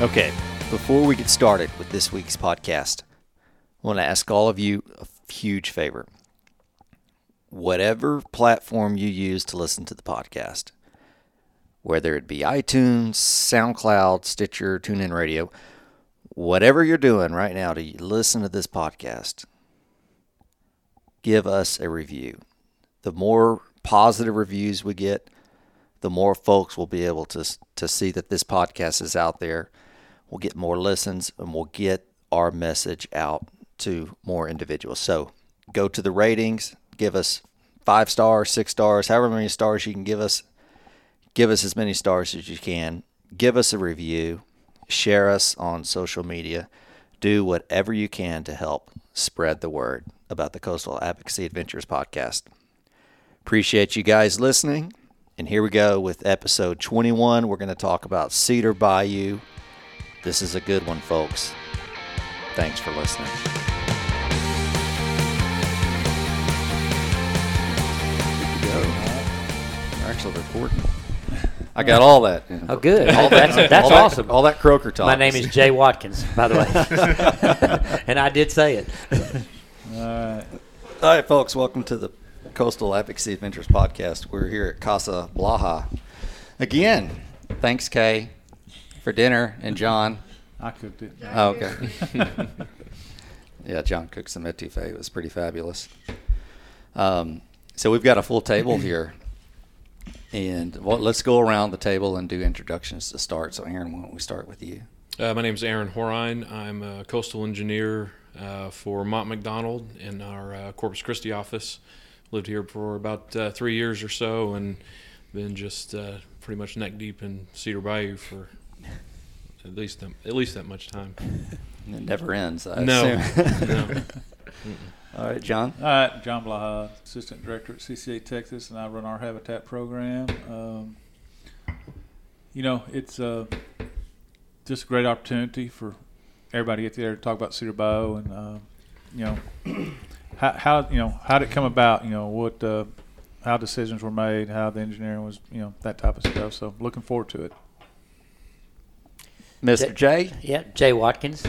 Okay, before we get started with this week's podcast, I want to ask all of you a huge favor. Whatever platform you use to listen to the podcast, whether it be iTunes, SoundCloud, Stitcher, TuneIn Radio, whatever you're doing right now to listen to this podcast, give us a review. The more positive reviews we get, the more folks will be able to to see that this podcast is out there we'll get more listens and we'll get our message out to more individuals. So go to the ratings, give us five stars, six stars, however many stars you can give us. Give us as many stars as you can. Give us a review. Share us on social media. Do whatever you can to help spread the word about the Coastal Advocacy Adventures podcast. Appreciate you guys listening. And here we go with episode 21. We're going to talk about Cedar Bayou this is a good one, folks. Thanks for listening. We're actually recording. I got all that. Oh, good. All that's that's all awesome. That, all that croaker talk. My name is Jay Watkins, by the way, and I did say it. All right, folks. Welcome to the Coastal Advocacy Adventures podcast. We're here at Casa Blaha again. Thanks, Kay for dinner, and John. I cooked it. Oh, okay. yeah, John cooked some etouffee. It was pretty fabulous. Um, so we've got a full table here, and well, let's go around the table and do introductions to start. So, Aaron, why don't we start with you? Uh, my name is Aaron Horine. I'm a coastal engineer uh, for Mott MacDonald in our uh, Corpus Christi office. Lived here for about uh, three years or so, and been just uh, pretty much neck deep in Cedar Bayou for at least that, at least that much time. It never ends. I no. no. All right, John. All right, John Blaha, Assistant Director at CCA Texas, and I run our Habitat program. Um, you know, it's uh, just a great opportunity for everybody to get there to talk about Cedar Bayou and, uh, you know, how, how, you know, how did it come about, you know, what, uh, how decisions were made, how the engineering was, you know, that type of stuff. So looking forward to it. Mr. J. Yeah, Jay Watkins.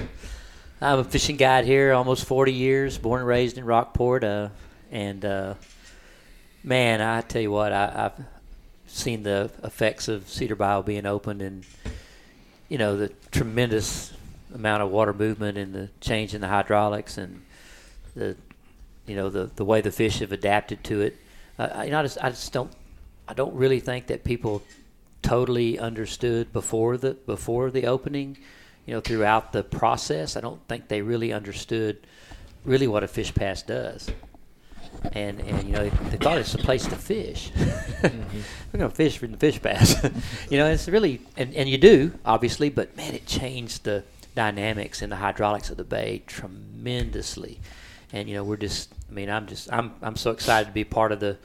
I'm a fishing guide here, almost 40 years, born and raised in Rockport. Uh, and uh, man, I tell you what, I, have seen the effects of Cedar Bayou being opened, and you know the tremendous amount of water movement and the change in the hydraulics and the you know the the way the fish have adapted to it. Uh, I, you know, I just I just don't I don't really think that people totally understood before the before the opening. You know, throughout the process, I don't think they really understood really what a fish pass does. And and you know they, thought it's a place to fish. mm-hmm. We're gonna fish from the fish pass. you know, it's really and, and you do obviously, but man, it changed the dynamics and the hydraulics of the bay tremendously. And you know, we're just I mean, I'm just I'm I'm so excited to be part of the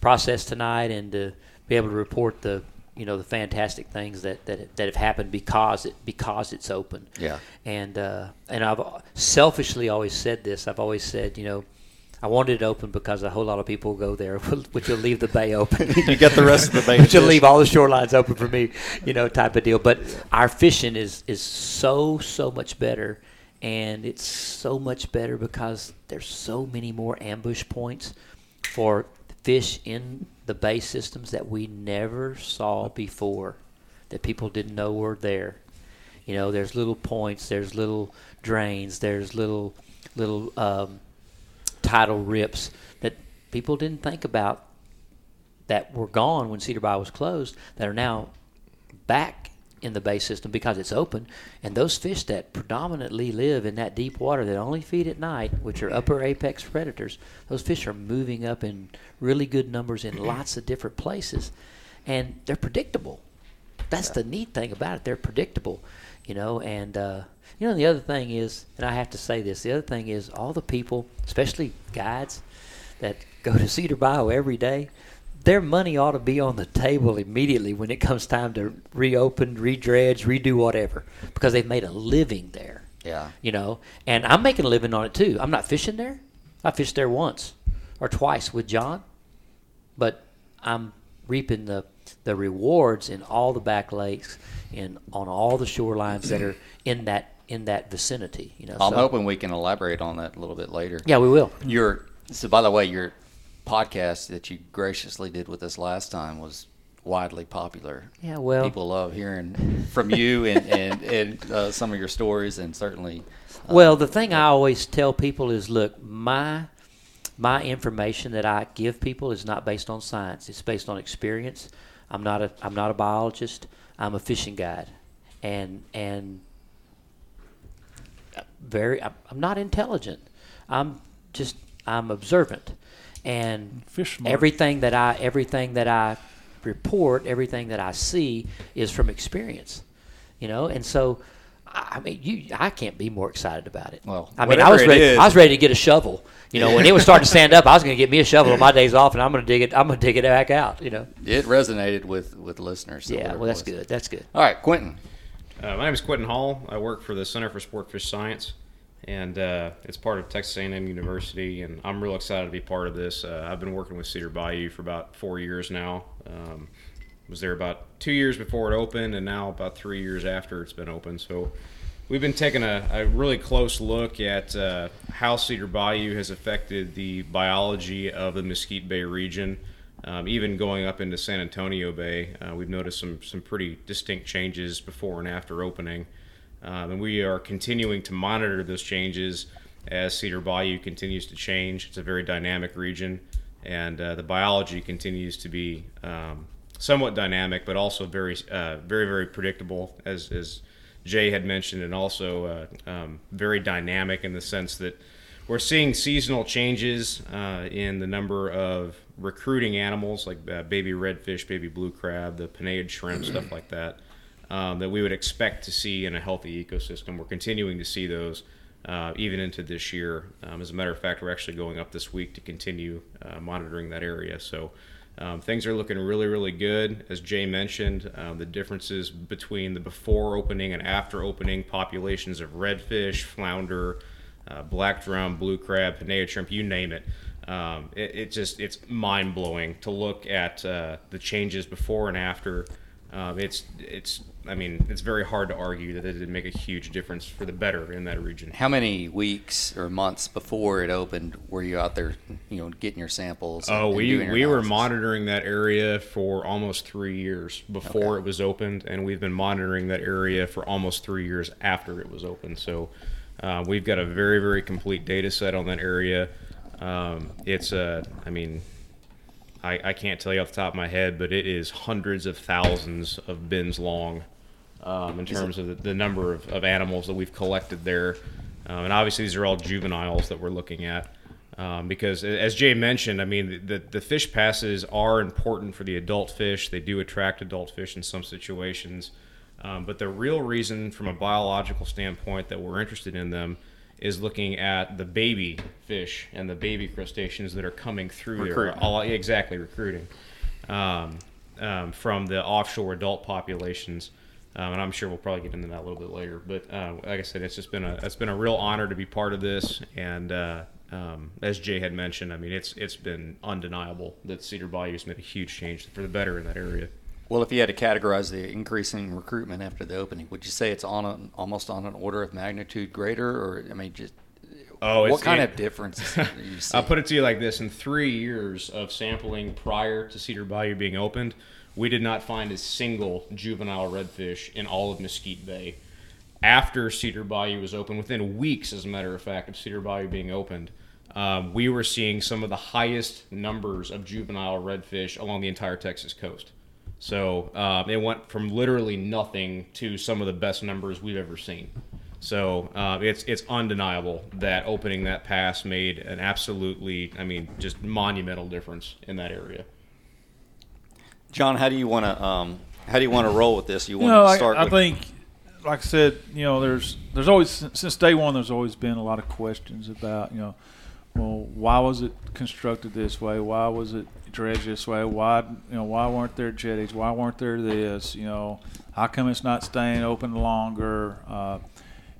process tonight and to be able to report the you know the fantastic things that, that that have happened because it because it's open. Yeah. And uh, and I've selfishly always said this. I've always said, you know, I wanted it open because a whole lot of people go there, which will leave the bay open. you get the rest of the bay. which will leave all the shorelines open for me, you know, type of deal. But our fishing is is so so much better, and it's so much better because there's so many more ambush points for fish in the bay systems that we never saw before, that people didn't know were there. You know, there's little points, there's little drains, there's little little um, tidal rips that people didn't think about that were gone when Cedar Bayou was closed that are now back in the bay system because it's open. And those fish that predominantly live in that deep water that only feed at night, which are upper apex predators, those fish are moving up in really good numbers in lots of different places. And they're predictable. That's yeah. the neat thing about it. They're predictable, you know. And, uh, you know, the other thing is, and I have to say this, the other thing is all the people, especially guides, that go to Cedar Bayou every day, their money ought to be on the table immediately when it comes time to reopen, redredge, redo whatever, because they've made a living there. Yeah. You know, and I'm making a living on it too. I'm not fishing there. I fished there once or twice with John, but I'm reaping the the rewards in all the back lakes and on all the shorelines that are in that in that vicinity. You know, I'm so- hoping we can elaborate on that a little bit later. Yeah, we will. You're so by the way, your podcast that you graciously did with us last time was widely popular. Yeah, well, People love hearing from you and and, and uh, some of your stories, and certainly. uh, Well, the thing I always tell people is, look, my my information that I give people is not based on science. It's based on experience. I'm not a I'm not a biologist. I'm a fishing guide, and and very I'm I'm not intelligent. I'm just I'm observant, and Fish smart. everything that I everything that I report, everything that I see is from experience, you know. And so, I I mean, you I can't be more excited about it. Well, I mean, I was ready. is- I was ready to get a shovel. You know, when it was starting to stand up, I was going to get me a shovel on my days off, and I'm going to dig it. I'm going to dig it back out. You know. it resonated with with listeners. so Yeah. Well, that's good. That's good. All right, Quentin. Uh, my name is Quentin Hall. I work for the Center for Sportfish Science, and uh, it's part of Texas A&M University. And I'm real excited to be part of this. Uh, I've been working with Cedar Bayou for about four years now. Um, was there about two years before it opened, and now about three years after it's been open. So we've been taking a, a really close look at uh, how Cedar Bayou has affected the biology of the Mesquite Bay region. Um, even going up into San Antonio Bay, uh, we've noticed some some pretty distinct changes before and after opening, um, and we are continuing to monitor those changes as Cedar Bayou continues to change. It's a very dynamic region, and uh, the biology continues to be um, somewhat dynamic, but also very uh, very very predictable, as as Jay had mentioned, and also uh, um, very dynamic in the sense that we're seeing seasonal changes uh, in the number of recruiting animals like uh, baby redfish, baby blue crab, the Penaeid shrimp, stuff like that, um, that we would expect to see in a healthy ecosystem. We're continuing to see those uh, even into this year. Um, as a matter of fact, we're actually going up this week to continue uh, monitoring that area. So um, things are looking really, really good. As Jay mentioned, um, the differences between the before opening and after opening populations of redfish, flounder, uh, black drum, blue crab, Penaeid shrimp, you name it. Um, it, it just it's mind blowing to look at uh, the changes before and after. Um, it's it's I mean it's very hard to argue that it didn't make a huge difference for the better in that region. How many weeks or months before it opened were you out there, you know, getting your samples? Oh, and we we were monitoring that area for almost three years before Okay. it was opened, and we've been monitoring that area for almost three years after it was opened. So uh, we've got a very very complete data set on that area. Um, it's a, I mean, I, I can't tell you off the top of my head, but it is hundreds of thousands of bins long um, in terms of the, the number of, of animals that we've collected there. Um, and obviously, these are all juveniles that we're looking at. Um, because, as Jay mentioned, I mean, the, the fish passes are important for the adult fish. They do attract adult fish in some situations. Um, but the real reason, from a biological standpoint, that we're interested in them is looking at the baby fish and the baby crustaceans that are coming through Recruiting. there. All, exactly, recruiting um, um, from the offshore adult populations. Um, and I'm sure we'll probably get into that a little bit later. But uh, like I said, it's just been a it's been a real honor to be part of this. And uh, um, as Jay had mentioned, I mean it's it's been undeniable that Cedar Bayou has made a huge change for the better in that area. Well, if you had to categorize the increasing recruitment after the opening, would you say it's on a, almost on an order of magnitude greater, or I mean, just Oh, what kind it- of difference? do you see? I'll put it to you like this: in three years of sampling prior to Cedar Bayou being opened, we did not find a single juvenile redfish in all of Mesquite Bay. After Cedar Bayou was open, within weeks, as a matter of fact, of Cedar Bayou being opened, um, we were seeing some of the highest numbers of juvenile redfish along the entire Texas coast. So um, it went from literally nothing to some of the best numbers we've ever seen. So uh, it's it's undeniable that opening that pass made an absolutely, I mean, just monumental difference in that area. John, how do you want to um, how do you want to roll with this? You You want know, to I, start I with think, like I said, you know, there's there's always since day one, there's always been a lot of questions about, you know, well, why was it constructed this way? Why was it dredged this way? Why, you know, why weren't there jetties? Why weren't there this? You know, how come it's not staying open longer? Uh,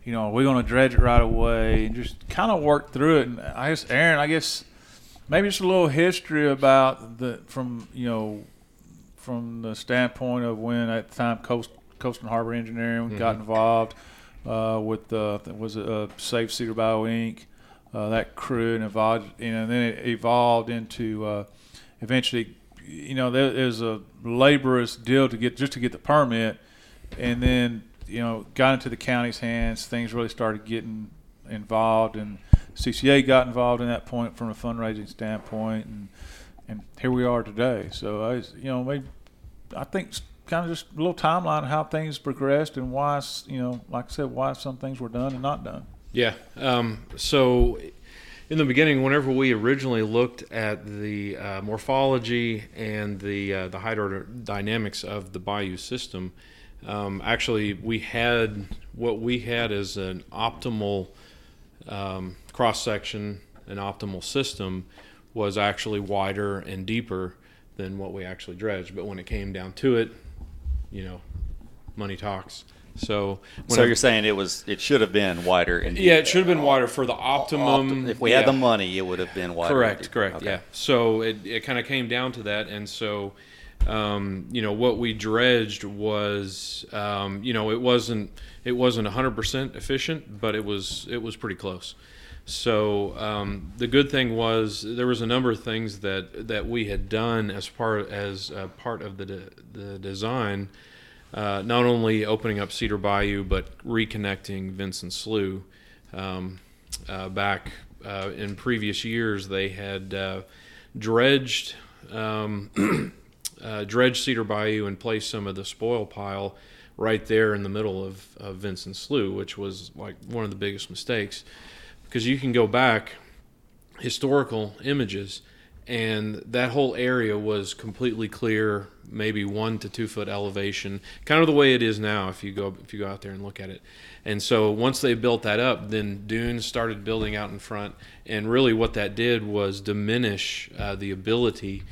you know, are we going to dredge it right away? And just kind of work through it. And I guess, Aaron, I guess maybe just a little history about the from you know from the standpoint of when at the time Coast Coast and Harbor Engineering Mm-hmm. got involved uh, with uh, was it uh, Safe Cedar Bayou Inc. Uh, that crew and evolved, you know, and then it evolved into uh, eventually, you know, there there is a laborious deal to get just to get the permit, and then you know got into the county's hands. Things really started getting involved, and CCA got involved in that point from a fundraising standpoint, and and here we are today. So I, you know, maybe I think kind of just a little timeline of how things progressed and why, you know, like I said, why some things were done and not done. Yeah. Um, so, in the beginning, whenever we originally looked at the uh, morphology and the uh, the hydrodynamics of the Bayou system, um, actually we had what we had as an optimal um, cross section, an optimal system, was actually wider and deeper than what we actually dredged. But when it came down to it, you know, money talks. So, So you're saying it was it should have been wider and yeah, it should have been wider for the optimum. If we yeah. had the money, it would have been wider. Correct, correct. Okay. Yeah. So it, it kind of came down to that, and so um, you know what we dredged was um, you know it wasn't it wasn't 100% efficient, but it was it was pretty close. So um, the good thing was there was a number of things that that we had done as part as uh, part of the de- the design. Uh, not only opening up Cedar Bayou, but reconnecting Vincent Slough. Um, uh, back uh, in previous years, they had uh, dredged um, uh, dredged Cedar Bayou and placed some of the spoil pile right there in the middle of, of Vincent Slough, which was like one of the biggest mistakes because you can go back historical images and that whole area was completely clear maybe one to two foot elevation kind of the way it is now if you go if you go out there and look at it. And so once they built that up then dunes started building out in front and really what that did was diminish uh, the ability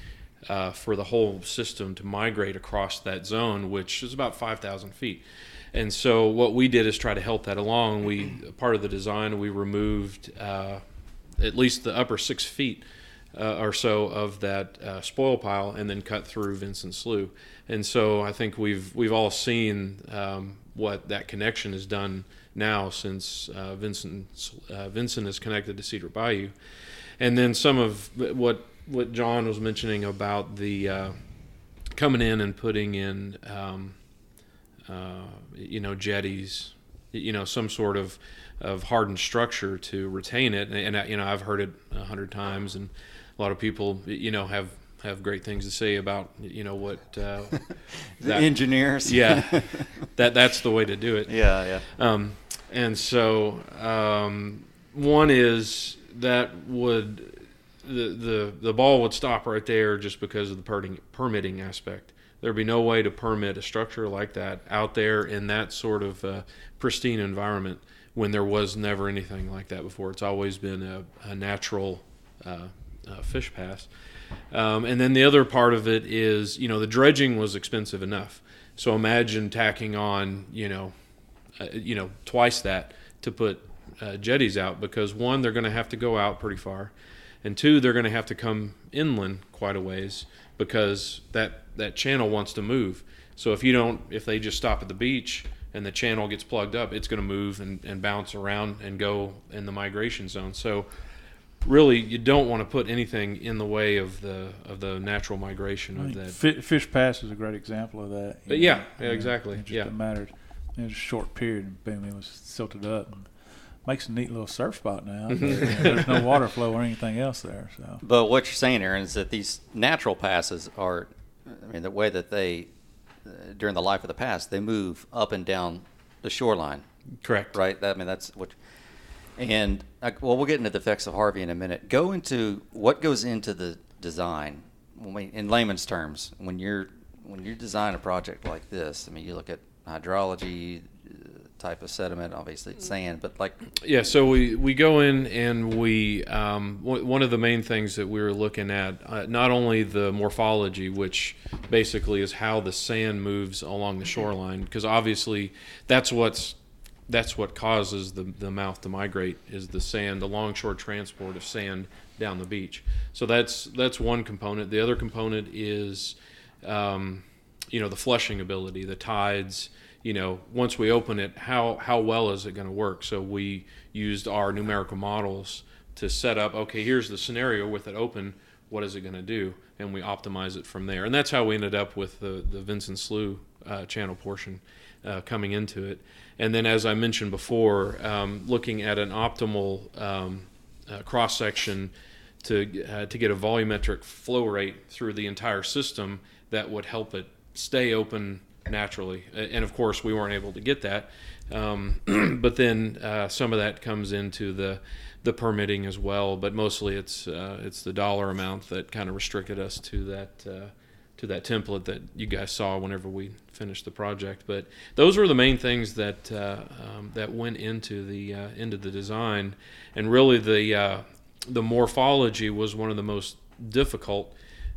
uh, for the whole system to migrate across that zone which is about 5000 feet. And so what we did is try to help that along. We part of the design we removed uh, at least the upper six feet uh, or so of that uh, spoil pile, and then cut through Vincent Slough. And so I think we've we've all seen um, what that connection has done now since uh, Vincent uh, Vincent is connected to Cedar Bayou, and then some of what what John was mentioning about the uh, coming in and putting in um, uh, you know jetties, you know some sort of of hardened structure to retain it. And, and you know I've heard it a hundred times, and a lot of people you know have have great things to say about you know what uh, The that- engineers. yeah that that's the way to do it. yeah, yeah. Um, and so um, one is that would the, the the ball would stop right there just because of the permitting, permitting aspect. There'd be no way to permit a structure like that out there in that sort of uh, pristine environment when there was never anything like that before. It's always been a, a natural uh, uh, fish pass. Um, and then the other part of it is, you know, the dredging was expensive enough. So imagine tacking on, you know, uh, you know, twice that to put uh, jetties out because one, they're going to have to go out pretty far, and two, they're going to have to come inland quite a ways because that that channel wants to move. So if you don't, if they just stop at the beach and the channel gets plugged up, it's going to move and, and bounce around and go in the migration zone. So really, you don't want to put anything in the way of the of the natural migration I of that. Fi- Fish Pass is a great example of that. But yeah, yeah, exactly, It just yeah. a matter. It was a short period, and boom, it was silted up. And makes a neat little surf spot now. but, you know, there's no water flow or anything else there. So But what you're saying, Aaron, is that these natural passes are, I mean, the way that they, uh, during the life of the pass, they move up and down the shoreline, Correct. right? That, I mean, that's what. And well, we'll get into the effects of Harvey in a minute. Go into what goes into the design. When we, in layman's terms, when you're when you design a project like this, I mean, you look at hydrology, uh, type of sediment. Obviously, it's sand, but like Yeah, so we, we go in and we um, w- one of the main things that we were looking at uh, not only the morphology, which basically is how the sand moves along the shoreline, because obviously that's what's that's what causes the, the mouth to migrate is the sand, the longshore transport of sand down the beach. So that's that's one component. The other component is um, you know, the flushing ability, the tides. You know, once we open it, how how well is it going to work? So we used our numerical models to set up. Okay, here's the scenario with it open. What is it going to do? And we optimize it from there. And that's how we ended up with the the Vincent Slough uh, channel portion uh, coming into it. And then, as I mentioned before, um, looking at an optimal um, uh, cross section to uh, to get a volumetric flow rate through the entire system that would help it stay open naturally. And of course, we weren't able to get that. Um, but then uh, some of that comes into the the permitting as well. But mostly, it's uh, it's the dollar amount that kind of restricted us to that. To that template that you guys saw whenever we finished the project. But those were the main things that uh, um, that went into the uh, into the design, and really the uh, the morphology was one of the most difficult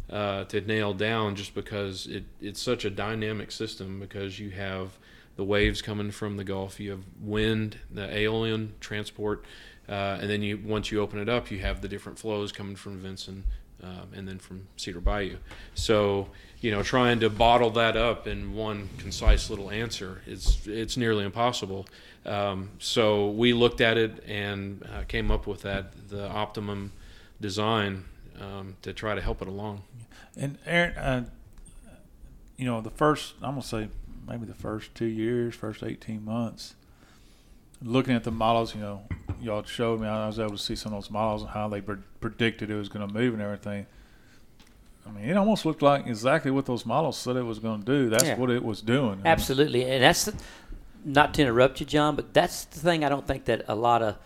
uh, to nail down, just because it, it's such a dynamic system. Because you have the waves coming from the Gulf, you have wind, the aeolian transport, uh, and then you once you open it up, you have the different flows coming from Vincent um, and then from Cedar Bayou. So, you know, trying to bottle that up in one concise little answer is it's nearly impossible. Um, so we looked at it and uh, came up with that the optimum design um, to try to help it along. And Aaron, uh, you know, the first I'm gonna say maybe the first two years, first 18 months, looking at the models, you know, y'all showed me. I was able to see some of those models and how they pre- predicted it was going to move and everything. I mean, it almost looked like exactly what those models said it was going to do. That's Yeah. what it was doing. I mean, Absolutely, and that's the, not to interrupt you, John, but that's the thing I don't think that a lot of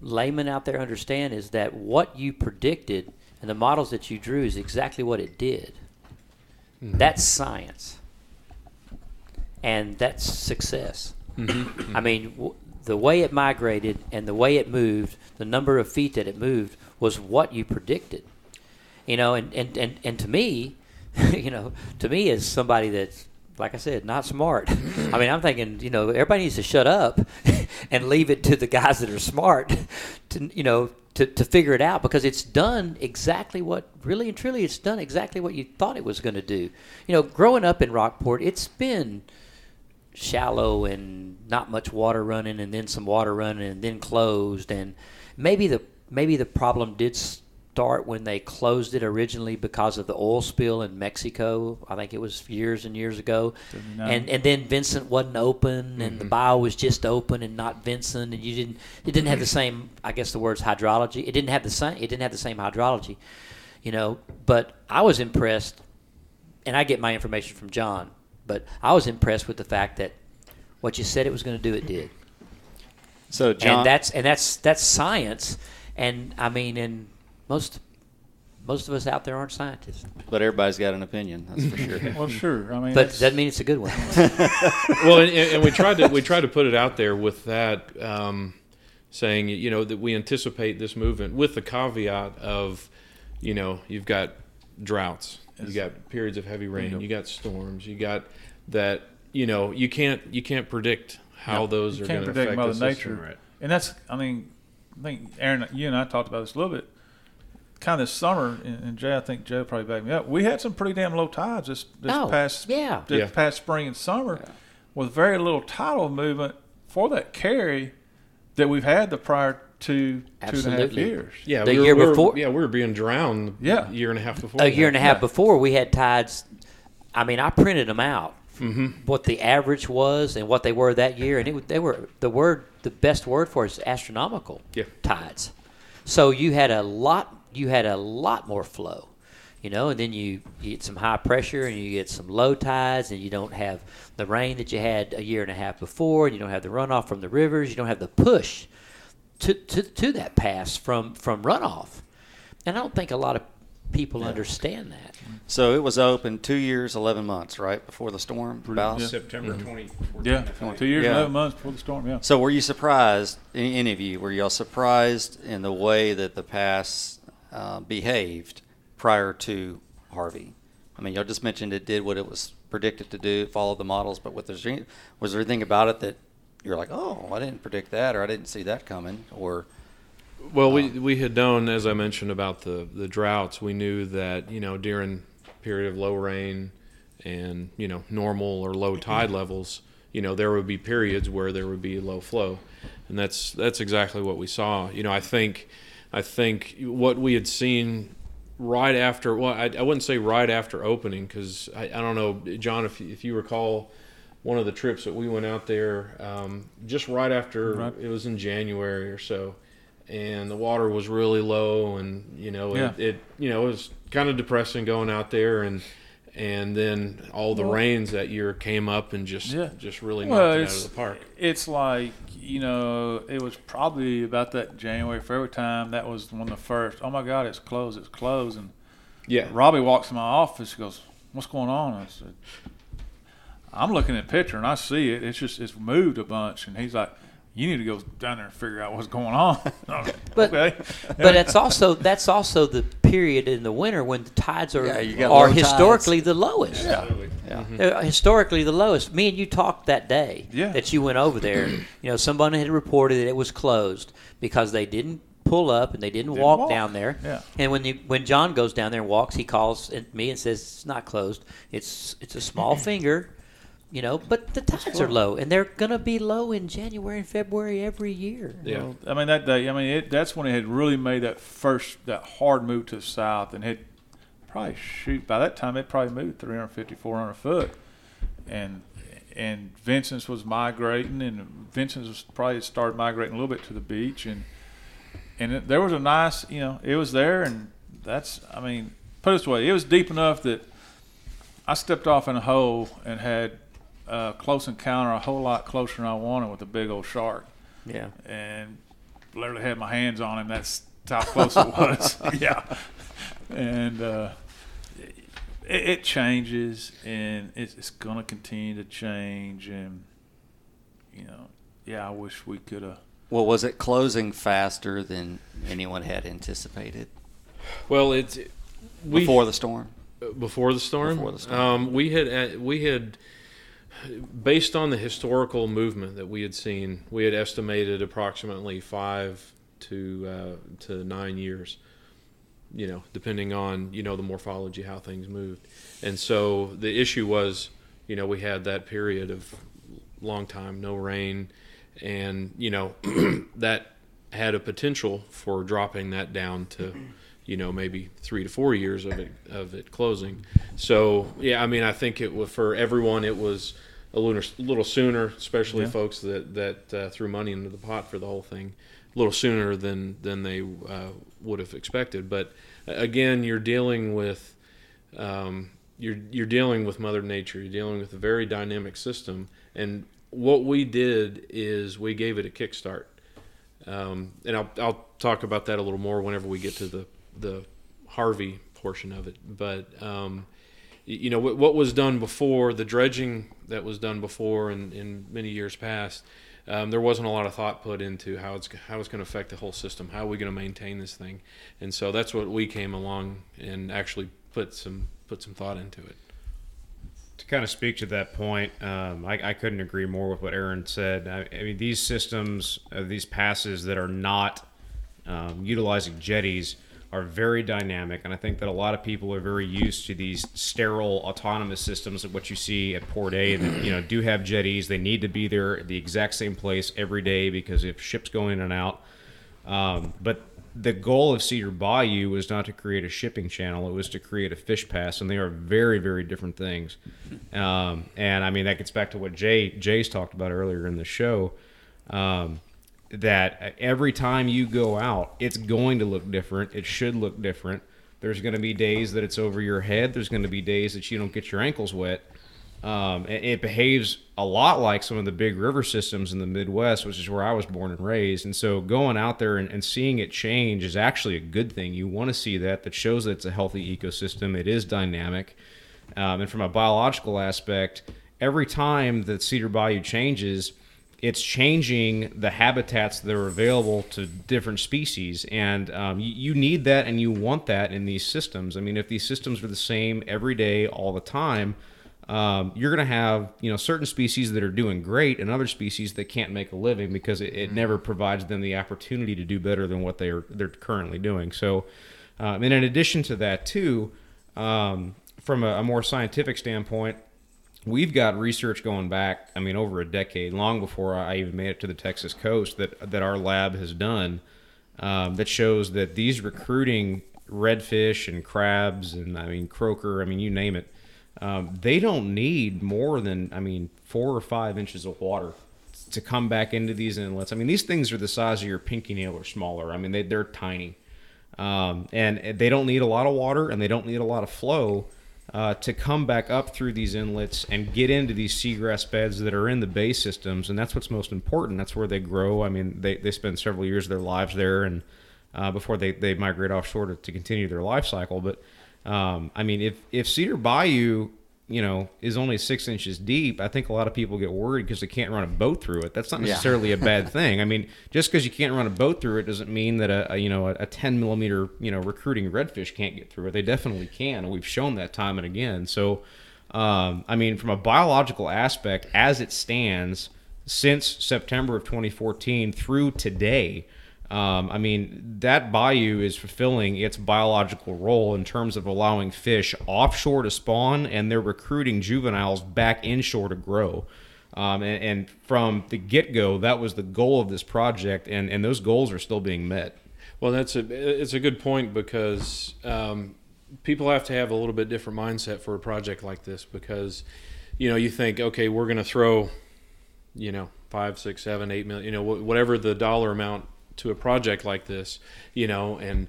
laymen out there understand is that what you predicted and the models that you drew is exactly what it did. Mm-hmm. That's science, and that's success. I mean, w- the way it migrated and the way it moved, the number of feet that it moved was what you predicted. You know, and, and, and, and to me, you know, to me as somebody that's like I said, not smart. I mean, I'm thinking, you know, everybody needs to shut up and leave it to the guys that are smart to, you know, to, to figure it out because it's done exactly what, really and truly, it's done exactly what you thought it was going to do. You know, growing up in Rockport, it's been shallow and not much water running and then some water running and then closed. And maybe the maybe the problem did start when they closed it originally because of the oil spill in Mexico. I think it was years and years ago. And and then Vincent wasn't open and the mm-hmm. bayou was just open and not Vincent. And you didn't it didn't have the same I guess the words hydrology. It didn't have the same it didn't have the same hydrology you know. But I was impressed and I get my information from John, but I was impressed with the fact that what you said it was going to do, it did, So John, and that's and that's that's science. And I mean, and most most of us out there aren't scientists, but everybody's got an opinion. That's for sure. well, sure. I mean, but that's- doesn't mean it's a good one. well, and, and we tried to we tried to put it out there with that, um, saying you know that we anticipate this movement with the caveat of, you know, you've got droughts, you got periods of heavy rain, Yep. you got storms, you got that. You know, you can't you can't predict how No, those are going to affect Mother the system. Nature. and that's I mean, I think Aaron, you and I talked about this a little bit. Kind of this summer, and, and Jay, I think Jay will probably back me up. We had some pretty damn low tides this this Oh, past yeah. this Yeah. past spring and summer, with very little tidal movement for that carry that we've had the prior two two and a half years. Yeah, The we were, year we were- before- yeah, we were being drowned. Yeah. a year and a half before. a year and a half Yeah. before, we had tides. I mean, I printed them out. Mm-hmm. What the average was and what they were that year, and it they were the word the best word for it is astronomical. Yeah. tides. So you had a lot. You had a lot more flow. You know, and then you, you get some high pressure and you get some low tides, and you don't have the rain that you had a year and a half before, and you don't have the runoff from the rivers, you don't have the push to, to, to that pass from, from runoff. And I don't think a lot of people understand that. so it was open two years, eleven months, right before the storm. About. yeah. September 2014. Yeah, I think. two years, Yeah. eleven months before the storm. Yeah. So were you surprised? Any, any of you were y'all surprised in the way that the pass uh, behaved prior to Harvey? I mean, y'all just mentioned it did what it was predicted to do, followed the models. But what there's was there anything about it that you're like, oh, I didn't predict that, or I didn't see that coming, or Well, we um, we had known, as I mentioned, about the the droughts. We knew that you know during period of low rain and you know normal or low tide mm-hmm. levels, you know there would be periods where there would be low flow, and that's that's exactly what we saw. You know, I think I think what we had seen right after well I, I wouldn't say right after opening because I, I don't know John if if you recall one of the trips that we went out there um, just right after Right. it was in January or so, and the water was really low, and you know Yeah. it, it you know it was kind of depressing going out there, and and then all the Well- rains that year came up and just Yeah. just really knocked Well, it out of the park. it's like you know, it was probably about that January, February time. That was one of the first. Oh my God, it's closed! It's closed! And Yeah, Robbie walks in my office. He goes, "What's going on?" I said, "I'm looking at the picture and I see it. It's just it's moved a bunch." And he's like, "You need to go down there and figure out what's going on." But- okay, But it's also that's also the period in the winter when the tides are Yeah, are low historically the lowest. yeah, Yeah. Uh, historically the lowest. Me and you talked that day Yeah. that you went over there. you know, somebody had reported that it was closed because they didn't pull up and they didn't, Didn't walk, walk. down there. Yeah. And when you, when John goes down there and walks, he calls at me and says it's not closed. It's it's a small finger. You know, but the tides are low, and they're gonna be low in January and February every year. yeah. Well, I mean that day. I mean it, that's when it had really made that first that hard move to the south, and had probably shoot by that time it probably moved 350, 400 foot, and and Vincent's was migrating, and Vincent's was probably started migrating a little bit to the beach, and and it, there was a nice, you know, it was there, and that's I mean, put it this way, it was deep enough that I stepped off in a hole and had a close encounter a whole lot closer than I wanted with a big old shark Yeah. and literally had my hands on him. That's how close it was. yeah, and uh, it, it changes, and it's, it's going to continue to change. And you know, yeah, I wish we could have. Well, was it closing faster than anyone had anticipated Well, it's we before the storm? before the storm. Before the storm. Um, we had uh, we had based on the historical movement that we had seen, we had estimated approximately five to uh, to nine years. You know, depending on you know the morphology, how things moved, and so the issue was, you know, we had that period of long time no rain, and you know that had a potential for dropping that down to you know maybe three to four years of it of it closing so yeah i mean i think it was for everyone it was a little, little sooner especially Yeah. folks that that uh, threw money into the pot for the whole thing a little sooner than than they uh, would have expected but again you're dealing with um, you're you're dealing with Mother Nature. You're dealing with a very dynamic system, and what we did is we gave it a kickstart. Um, and I'll I'll talk about that a little more whenever we get to the the Harvey portion of it. But um, you know what, what was done before the dredging that was done before and in many years past. Um, there wasn't a lot of thought put into how it's how it's going to affect the whole system. How are we going to maintain this thing? And so that's what we came along and actually put some put some thought into it. to kind of speak to that point, um, I, I couldn't agree more with what Aaron said. I, I mean, these systems, uh, these passes that are not um, utilizing jetties, are very dynamic, and I think that a lot of people are very used to these sterile autonomous systems of what you see at Port A that you know do have jetties. They need to be there at the exact same place every day because if ships go in and out, um, but the goal of Cedar Bayou was not to create a shipping channel; it was to create a fish pass, and they are very, very different things. Um, and I mean that gets back to what Jay Jay's talked about earlier in the show. Um, that every time you go out, it's going to look different. It should look different. There's going to be days that it's over your head. There's going to be days that you don't get your ankles wet. Um, it, it behaves a lot like some of the big river systems in the Midwest, which is where I was born and raised. And so going out there and, and seeing it change is actually a good thing. You want to see that. That shows that it's a healthy ecosystem. It is dynamic. Um, and from a biological aspect, every time that Cedar Bayou changes, it's changing the habitats that are available to different species, and um, you, you need that and you want that in these systems. I mean, if these systems are the same every day, all the time, um, you're going to have you know certain species that are doing great and other species that can't make a living because it, it never provides them the opportunity to do better than what they're they're currently doing. So, um, and in addition to that, too. Um, from a, a more scientific standpoint, we've got research going back. I mean, over a decade, long before I even made it to the Texas coast, that that our lab has done um, that shows that these recruiting redfish and crabs and I mean croaker, I mean you name it, um, they don't need more than I mean four or five inches of water to come back into these inlets. I mean these things are the size of your pinky nail or smaller. I mean they they're tiny, um, and they don't need a lot of water and they don't need a lot of flow. Uh, to come back up through these inlets and get into these seagrass beds that are in the bay systems, and that's what's most important. That's where they grow. I mean, they, they spend several years of their lives there, and uh, before they, they migrate offshore to, to continue their life cycle. But um, I mean, if if Cedar Bayou, you know, is only six inches deep, I think a lot of people get worried because they can't run a boat through it. That's not Yeah. necessarily a bad thing. I mean, just because you can't run a boat through it doesn't mean that a, a you know a, a 10 millimeter you know recruiting redfish can't get through it. They definitely can, and we've shown that time and again. So. Um, I mean, from a biological aspect, as it stands, since September of 2014 through today, um, I mean, that bayou is fulfilling its biological role in terms of allowing fish offshore to spawn and they're recruiting juveniles back inshore to grow. Um, and, and from the get go, that was the goal of this project, and, and those goals are still being met. Well, that's a it's a good point because um, people have to have a little bit different mindset for a project like this because you know you think okay we're going to throw you know five six seven eight million you know whatever the dollar amount to a project like this you know and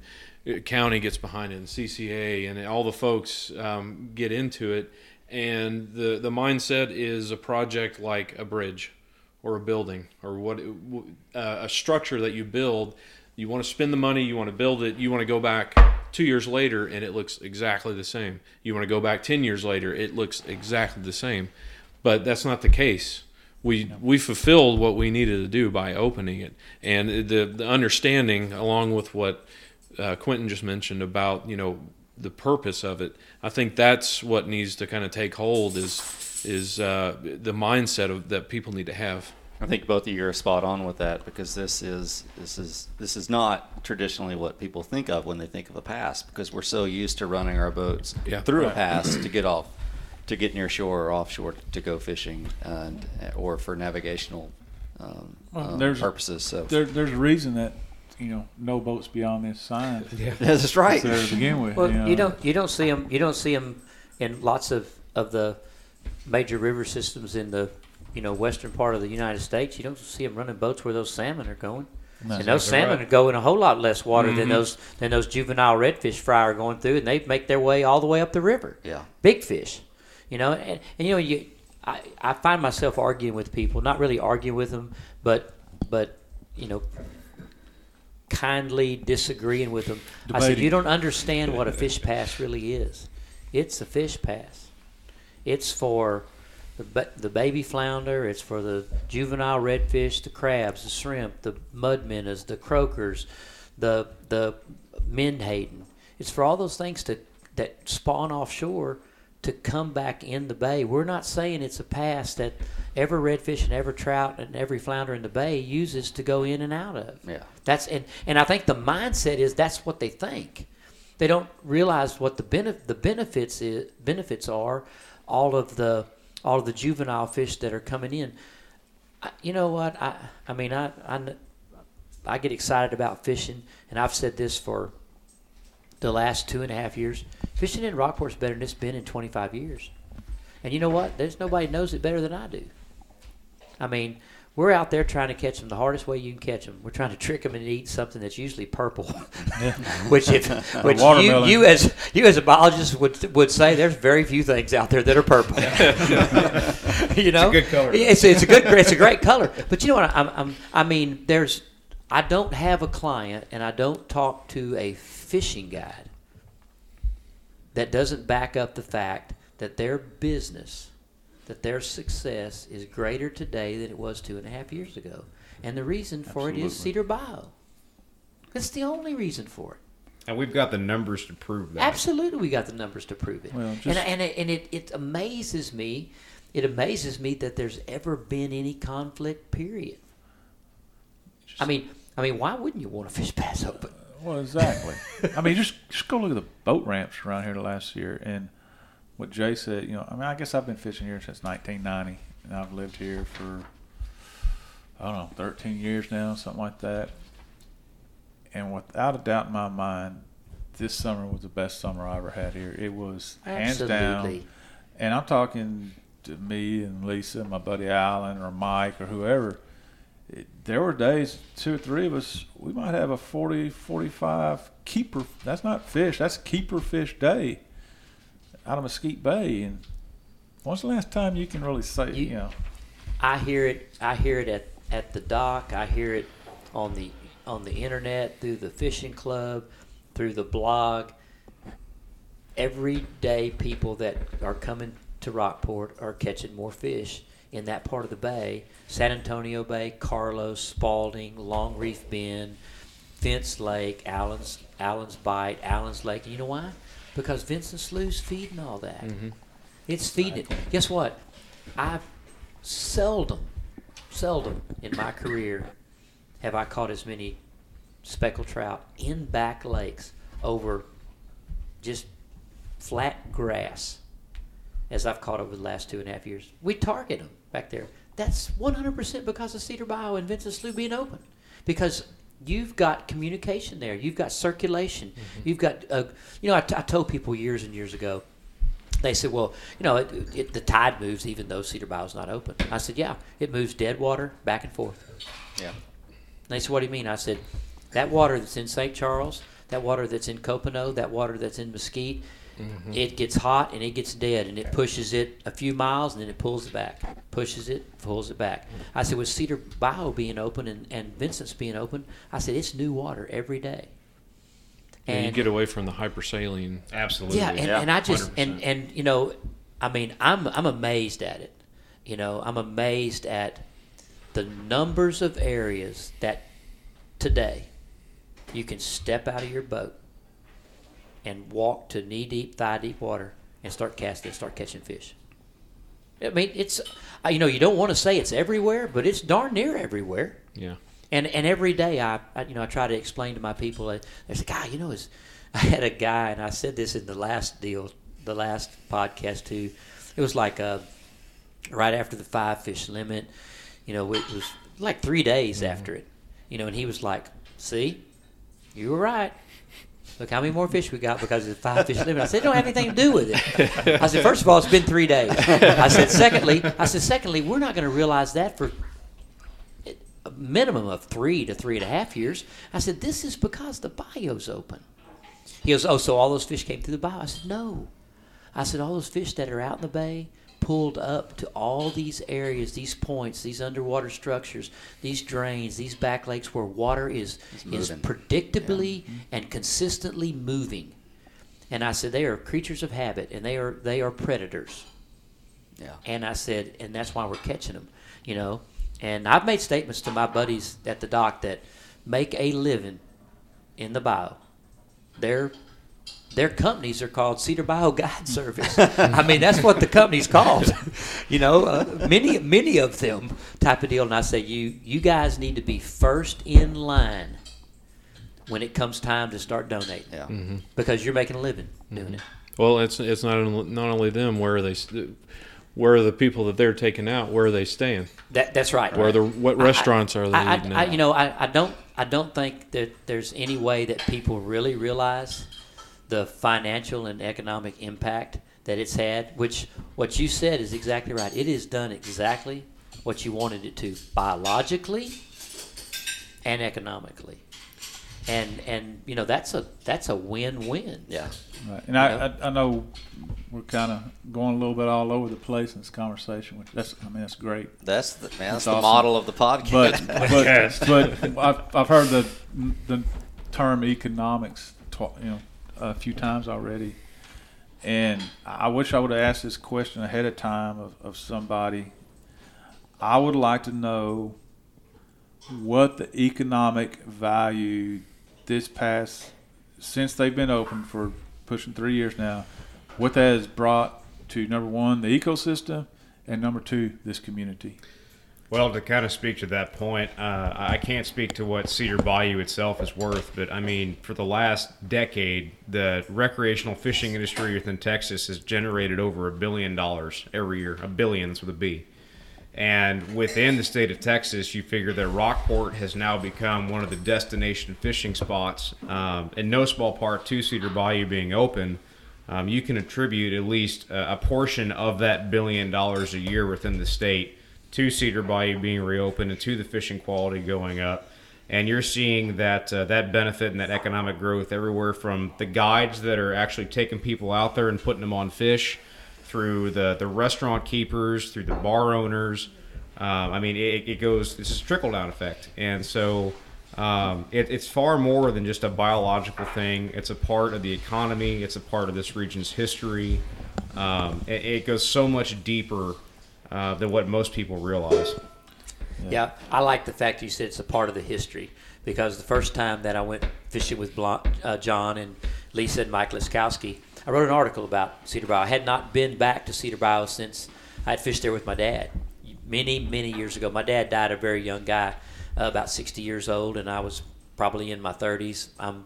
county gets behind it and CCA and all the folks um, get into it. And the the mindset is a project like a bridge or a building or what uh, a structure that you build. You want to spend the money you want to build it you want to go back two years later and it looks exactly the same. You want to go back 10 years later it looks exactly the same. But that's not the case we we fulfilled what we needed to do by opening it. And the the understanding along with what uh, Quentin just mentioned about you know the purpose of it I think that's what needs to kind of take hold is is uh, the mindset of that people need to have. I think both of you are spot on with that because this is this is this is not traditionally what people think of when they think of a pass because we're so used to running our boats Yeah. through a pass to get off to get near shore or offshore to go fishing and or for navigational um, Well, um, there's- purposes. So There, there's a reason that you know no boats beyond this sign that's right. there to begin with. Well, you, know. you don't you don't see them you don't see 'em in lots of of the major river systems in the you know western part of the United States. You don't see them running boats where those salmon are going. That's and those exactly salmon right. go in a whole lot less water Mm-hmm. than those than those juvenile redfish fry are going through, and they make their way all the way up the river. Yeah. big fish, you know, and, and you know you. I, I find myself arguing with people, not really arguing with them, but but you know, kindly disagreeing with them. I said, you don't understand what a fish pass really is. It's a fish pass. It's for the, the baby flounder. It's for the juvenile redfish, the crabs, the shrimp, the mud minnows, the croakers, the the menhaden. It's for all those things to that spawn offshore to come back in the bay. We're not saying it's a pass that every redfish and every trout and every flounder in the bay uses to go in and out of. Yeah. That's and and I think the mindset is that's what they think. They don't realize what the benef- the benefits is, benefits are. All of the all of the juvenile fish that are coming in. I, you know what? I I mean I, I I get excited about fishing, and I've said this for the last two and a half years. Fishing in Rockport's better than it's been in 25 years. And you know what? There's nobody knows it better than I do. I mean, we're out there trying to catch them the hardest way you can catch them. We're trying to trick them into eating something that's usually purple, which if which you, you as you as a biologist would would say there's very few things out there that are purple. you know, it's a good color. It's, it's a good it's a great color. But you know what? I'm, I'm I mean, there's I don't have a client and I don't talk to a fishing guide that doesn't back up the fact that their business, that their success is greater today than it was two and a half years ago. And the reason for it is Cedar Bayou. That's the only reason for it. And we've got the numbers to prove that. Absolutely, we got the numbers to prove it. Well, and just- and, it, and it, it amazes me. It amazes me that there's ever been any conflict. Period. I mean, I mean, why wouldn't you want a fish pass open? Well, exactly. I mean, just just go look at the boat ramps around here last year, and what Jay said. You know, I mean, I guess I've been fishing here since 1990, and I've lived here for I don't know 13 years now, something like that. And without a doubt in my mind, this summer was the best summer I ever had here. It was hands down. And I'm talking to me and Lisa, and my buddy Alan, or Mike, or whoever. It, there were days, two or three of us, we might have a 40, 45 keeper. That's not fish, that's keeper fish day out of Mesquite Bay. And when's the last time you can really say, You- you, know, I hear it. I hear it at, at the dock. I hear it on the on the internet through the fishing club, through the blog. Every day, people that are coming to Rockport are catching more fish in that part of the bay. San Antonio Bay, Carlos, Spalding, Long Reef Bend, Fence Lake, Allen's Allen's Bight, Allen's Lake. You know why? Because Vincent Slough's feeding all that. Mm-hmm. It's feeding it. Guess what? I've seldom, seldom in my career have I caught as many speckled trout in back lakes over just flat grass as I've caught over the last two and a half years. We target them back there. That's 100% because of Cedar Bayou and Vincent Slough being open. Because you've got communication there. You've got circulation. You've got, uh, you know, I, t- I told people years and years ago, they said, well, you know, it, it, the tide moves even though Cedar Bayou is not open. I said, yeah, it moves dead water back and forth. Yeah. They said, what do you mean? I said, that water that's in St. Charles, that water that's in Copano, that water that's in Mesquite, Mm-hmm. it gets hot and it gets dead and it pushes it a few miles and then it pulls it back. Pushes it, pulls it back. I said, with Cedar Bayou being open and, and Vincent's being open, I said, it's new water every day. And you get away from the hypersaline. Absolutely. Yeah, and, Yeah, and I just and 100%. and you know, I mean, I'm I'm amazed at it. You know, I'm amazed at the numbers of areas that today you can step out of your boat and walk to knee deep, thigh deep water and start casting, start catching fish. I mean, it's uh, you know, you don't want to say it's everywhere, but it's darn near everywhere. Yeah. And and every day I, I you know I try to explain to my people. uh, There's a guy, you know, is I had a guy, and I said this in the last deal, the last podcast too. It was like uh, right after the five fish limit. You know, it was like three days after it. You know, and he was like, "See, you were right. Look how many more fish we got because of the five fish limit." I said, "It don't have anything to do with it." I said, first of all, it's been three days." I said, "Secondly, I said, secondly, we're not going to realize that for a minimum of three to three and a half years. I said, This is because the bayou's open. He goes, Oh, so all those fish came through the bayou? I said, No. I said, All those fish that are out in the bay pulled up to all these areas, these points, these underwater structures, these drains, these back lakes where water is, is predictably mm-hmm. and consistently moving. And I said, They are creatures of habit and they are they are predators. Yeah. And I said, and that's why we're catching them, you know. And I've made statements to my buddies at the dock that make a living in the bayou. Their their companies are called Cedar Bayou Guide Service. I mean, that's what the company's called. you know, uh, many many of them type of deal. And I say, you you guys need to be first in line when it comes time to start donating Yeah. because you're making a living doing it. Well, it's it's not only- not only them. Where are they? Where are the people that they're taking out? Where are they staying? That that's right. Where are the what restaurants are they I, eating I, I, you know, I, I don't I don't think that there's any way that people really realize the financial and economic impact that it's had. Which what you said is exactly right. It has done exactly what you wanted it to biologically and economically. And and you know that's a that's a win win. Yeah. Right. And I, I, I know we're kind of going a little bit all over the place in this conversation, which that's, I mean, that's great. That's the man. That's, That's the awesome. model of the podcast. But, but, but I've, I've heard the, the term economics, tw- you know, a few times already. And I wish I would have asked this question ahead of time of, of somebody. I would like to know what the economic value this past, since they've been open for pushing three years now, what that has brought to number one, the ecosystem, and number two, this community. Well, to kind of speak to that point, uh, I can't speak to what Cedar Bayou itself is worth, but I mean, for the last decade, the recreational fishing industry within Texas has generated over a billion dollars every year. A billions with a B. And within the state of Texas, you figure that Rockport has now become one of the destination fishing spots, um, in no small part to Cedar Bayou being open. Um, you can attribute at least a, a portion of that billion dollars a year within the state to Cedar Bayou being reopened and to the fishing quality going up. And you're seeing that uh, that benefit and that economic growth everywhere from the guides that are actually taking people out there and putting them on fish, through the, the restaurant keepers, through the bar owners. Um, I mean, it, it goes. This is a trickle down effect, and so um, it, it's far more than just a biological thing. It's a part of the economy. It's a part of this region's history. Um, it, it goes so much deeper uh, than what most people realize. Yeah, I like the fact you said it's a part of the history because the first time that I went fishing with uh, John and Lisa and Mike Liskowski, I wrote an article about Cedar Bayou. I had not been back to Cedar Bayou since I had fished there with my dad many, many years ago. My dad died a very young guy, uh, about 60 years old, and I was probably in my 30s. I'm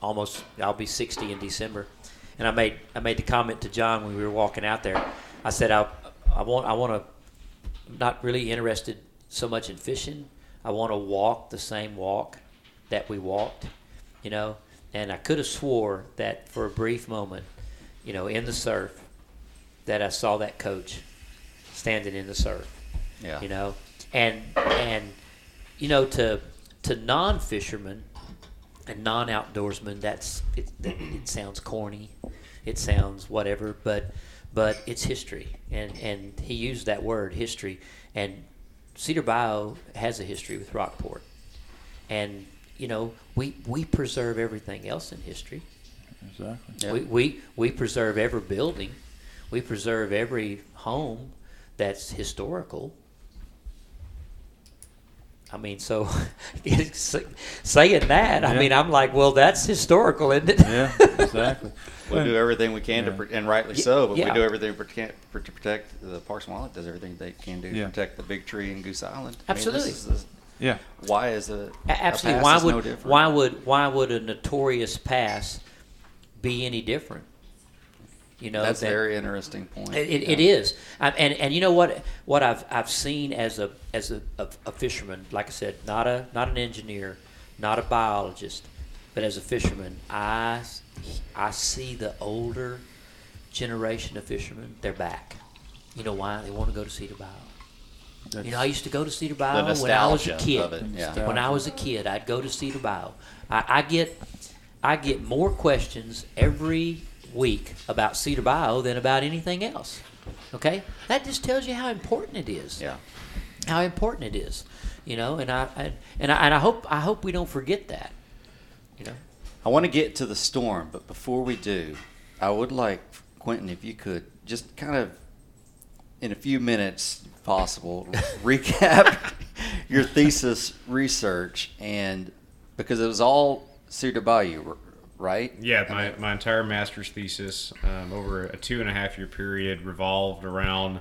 almost, I'll be 60 in December. And I made, I made the comment to John when we were walking out there. I said, I, I want, I want to, I'm not really interested so much in fishing. I want to walk the same walk that we walked, you know. And I could have swore that for a brief moment, you know, in the surf, that I saw that coach standing in the surf. Yeah. You know, and and you know to to non fishermen and non outdoorsmen, that's it, it sounds corny, it sounds whatever, but but it's history, and and he used that word history, and Cedar Bayou has a history with Rockport, and you know we we preserve everything else in history. Exactly. Yeah. We, we we preserve every building, we preserve every home that's historical. I mean, so saying that, I Yeah. mean, I'm like, well, that's historical, isn't it? Yeah, exactly. We do everything we can to, Yeah. pr- and rightly Yeah, so. But yeah. we do everything to protect, for- to protect the Parks and Wildlife. Does everything they can do Yeah. to protect the big tree in Goose Island. I mean, this Absolutely. is the- Yeah. why is a, A- a Absolutely. pass Why is would no why would why would a notorious pass be any different? You know, That's a very interesting point. It, it, Yeah. it is, and and you know what? What I've I've seen as a as a, a, a fisherman, like I said, not a not an engineer, not a biologist, but as a fisherman, I I see the older generation of fishermen. They're back. You know why? They want to go to Cedar Bayou. You know, I used to go to Cedar Bayou when I was a kid. yeah. When I was a kid, I'd go to Cedar Bayou. I, I get I get more questions every week about Cedar Bayou than about anything else. Okay, that just tells you how important it is. Yeah. How important it is, you know. And I, I and I and I hope I hope we don't forget that. You know. I want to get to the storm, but before we do, I would like Quentin, if you could just kind of, in a few minutes, possible, recap your thesis research and because it was all Cedar Bayou, right? Yeah, I my, mean, my entire master's thesis um, over a two and a half year period revolved around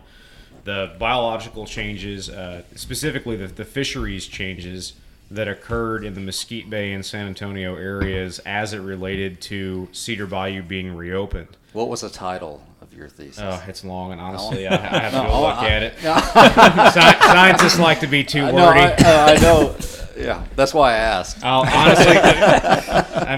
the biological changes, uh, specifically the, the fisheries changes that occurred in the Mesquite Bay and San Antonio areas as it related to Cedar Bayou being reopened. what was the title of your thesis? Oh, it's long, and honestly, I, I have to No, go I- look at it. Sci- scientists like to be too wordy. no, I, uh, I know. Yeah, that's why I asked. I'll honestly, I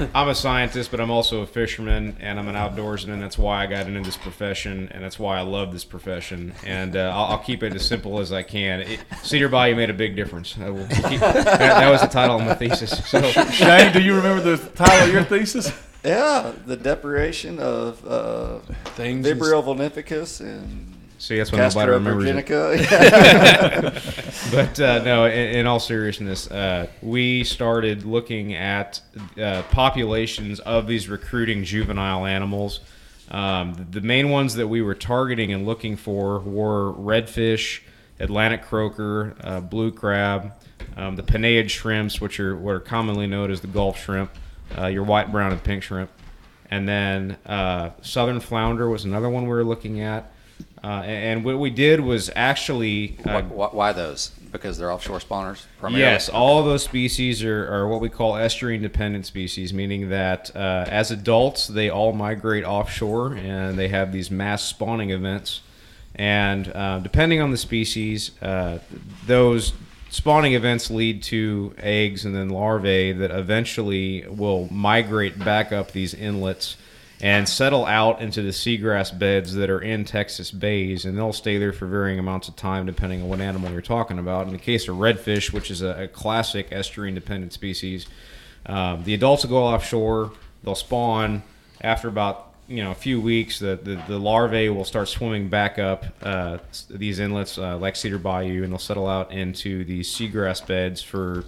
mean, I'm a scientist, but I'm also a fisherman, and I'm an outdoorsman. That's why I got into this profession, and that's why I love this profession. And uh, I'll, I'll keep it as simple as I can. It, Cedar Bayou made a big difference. I will keep, that, that was the title of my thesis. So Shane, do you remember the title of your thesis? Yeah, the deprivation of uh, Things. Vibrio vulnificus and see, that's what nobody Castro remembers. it. but uh, no, in, in all seriousness, uh, we started looking at uh, populations of these recruiting juvenile animals. Um, the, the main ones that we were targeting and looking for were redfish, Atlantic croaker, uh, blue crab, um, the Penaeid shrimps, which are what are commonly known as the Gulf shrimp, uh, your white, brown, and pink shrimp, and then uh, southern flounder was another one we were looking at. Uh, and, what we did was actually uh, Why, why those? Because they're offshore spawners. Primarily? Yes, all of those species are, are what we call estuarine dependent species, meaning that uh, as adults they all migrate offshore and they have these mass spawning events. And uh, depending on the species, uh, those spawning events lead to eggs and then larvae that eventually will migrate back up these inlets and settle out into the seagrass beds that are in Texas bays, and they'll stay there for varying amounts of time depending on what animal you're talking about. In the case of redfish, which is a, a classic estuarine dependent species, um, the adults will go offshore, they'll spawn after about you know a few weeks. The, the, the larvae will start swimming back up uh, these inlets uh, like Cedar Bayou, and they'll settle out into these seagrass beds for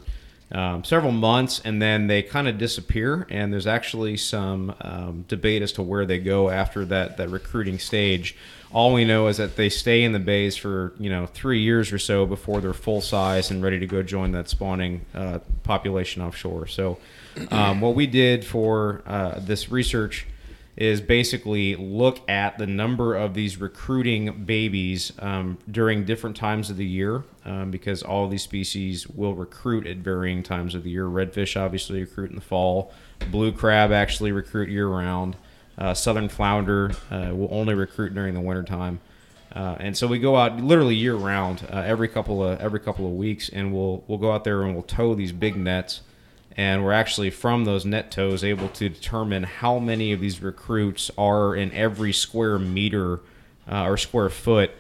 um, several months, and then they kind of disappear. And there's actually some um, debate as to where they go after that that recruiting stage. All we know is that they stay in the bays for you know three years or so before they're full size and ready to go join that spawning uh, population offshore. So, um, what we did for uh, this research is basically look at the number of these recruiting babies um, during different times of the year um, because all these species will recruit at varying times of the year. Redfish obviously recruit in the fall, blue crab actually recruit year round, uh, southern flounder uh, will only recruit during the wintertime. Uh, and so we go out literally year round, uh, every couple of every couple of weeks, and we'll we'll go out there and we'll tow these big nets and we're actually from those net tows able to determine how many of these recruits are in every square meter uh, or square foot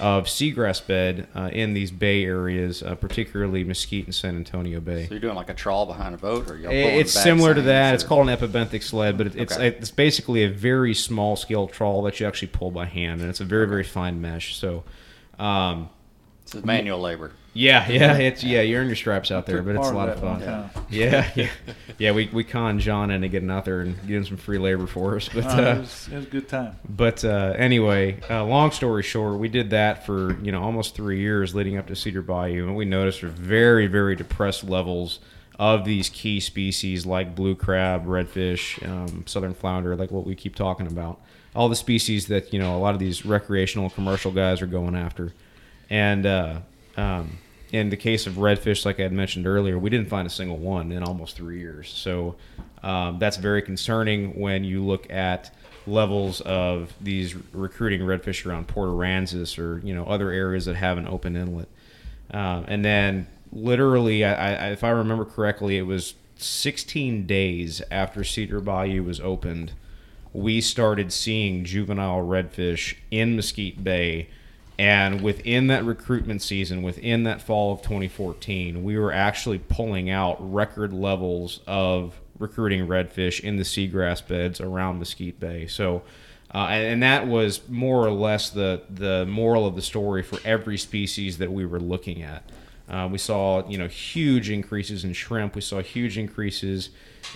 of seagrass bed uh, in these bay areas, uh, particularly Mesquite and San Antonio Bay. So you're doing like a trawl behind a boat, or y'all It's similar to that. It's called an epibenthic sled, but it, it's Okay. it's basically a very small scale trawl that you actually pull by hand, and it's a very very fine mesh. So, um, It's manual labor. yeah, yeah, it's yeah. You earn your stripes out there, but it's a lot of fun. time. Yeah, yeah, yeah. We we conned John into getting out there and getting some free labor for us. But Uh, it, uh, was, it was a good time. but uh, anyway, uh, long story short, we did that for you know almost three years leading up to Cedar Bayou, and we noticed very very depressed levels of these key species like blue crab, redfish, um, southern flounder, like what we keep talking about. All the species that you know a lot of these recreational commercial guys are going after, and uh, um, in the case of redfish, like I had mentioned earlier, we didn't find a single one in almost three years. So um, that's very concerning when you look at levels of these recruiting redfish around Port Aransas or you know other areas that have an open inlet. Um, and then literally, I, I, if I remember correctly, it was 16 days after Cedar Bayou was opened, we started seeing juvenile redfish in Mesquite Bay. And within that recruitment season, within that fall of 2014, we were actually pulling out record levels of recruiting redfish in the seagrass beds around Mesquite Bay. So, uh, and, that was more or less the the moral of the story for every species that we were looking at. Uh, we saw you know huge increases in shrimp. We saw huge increases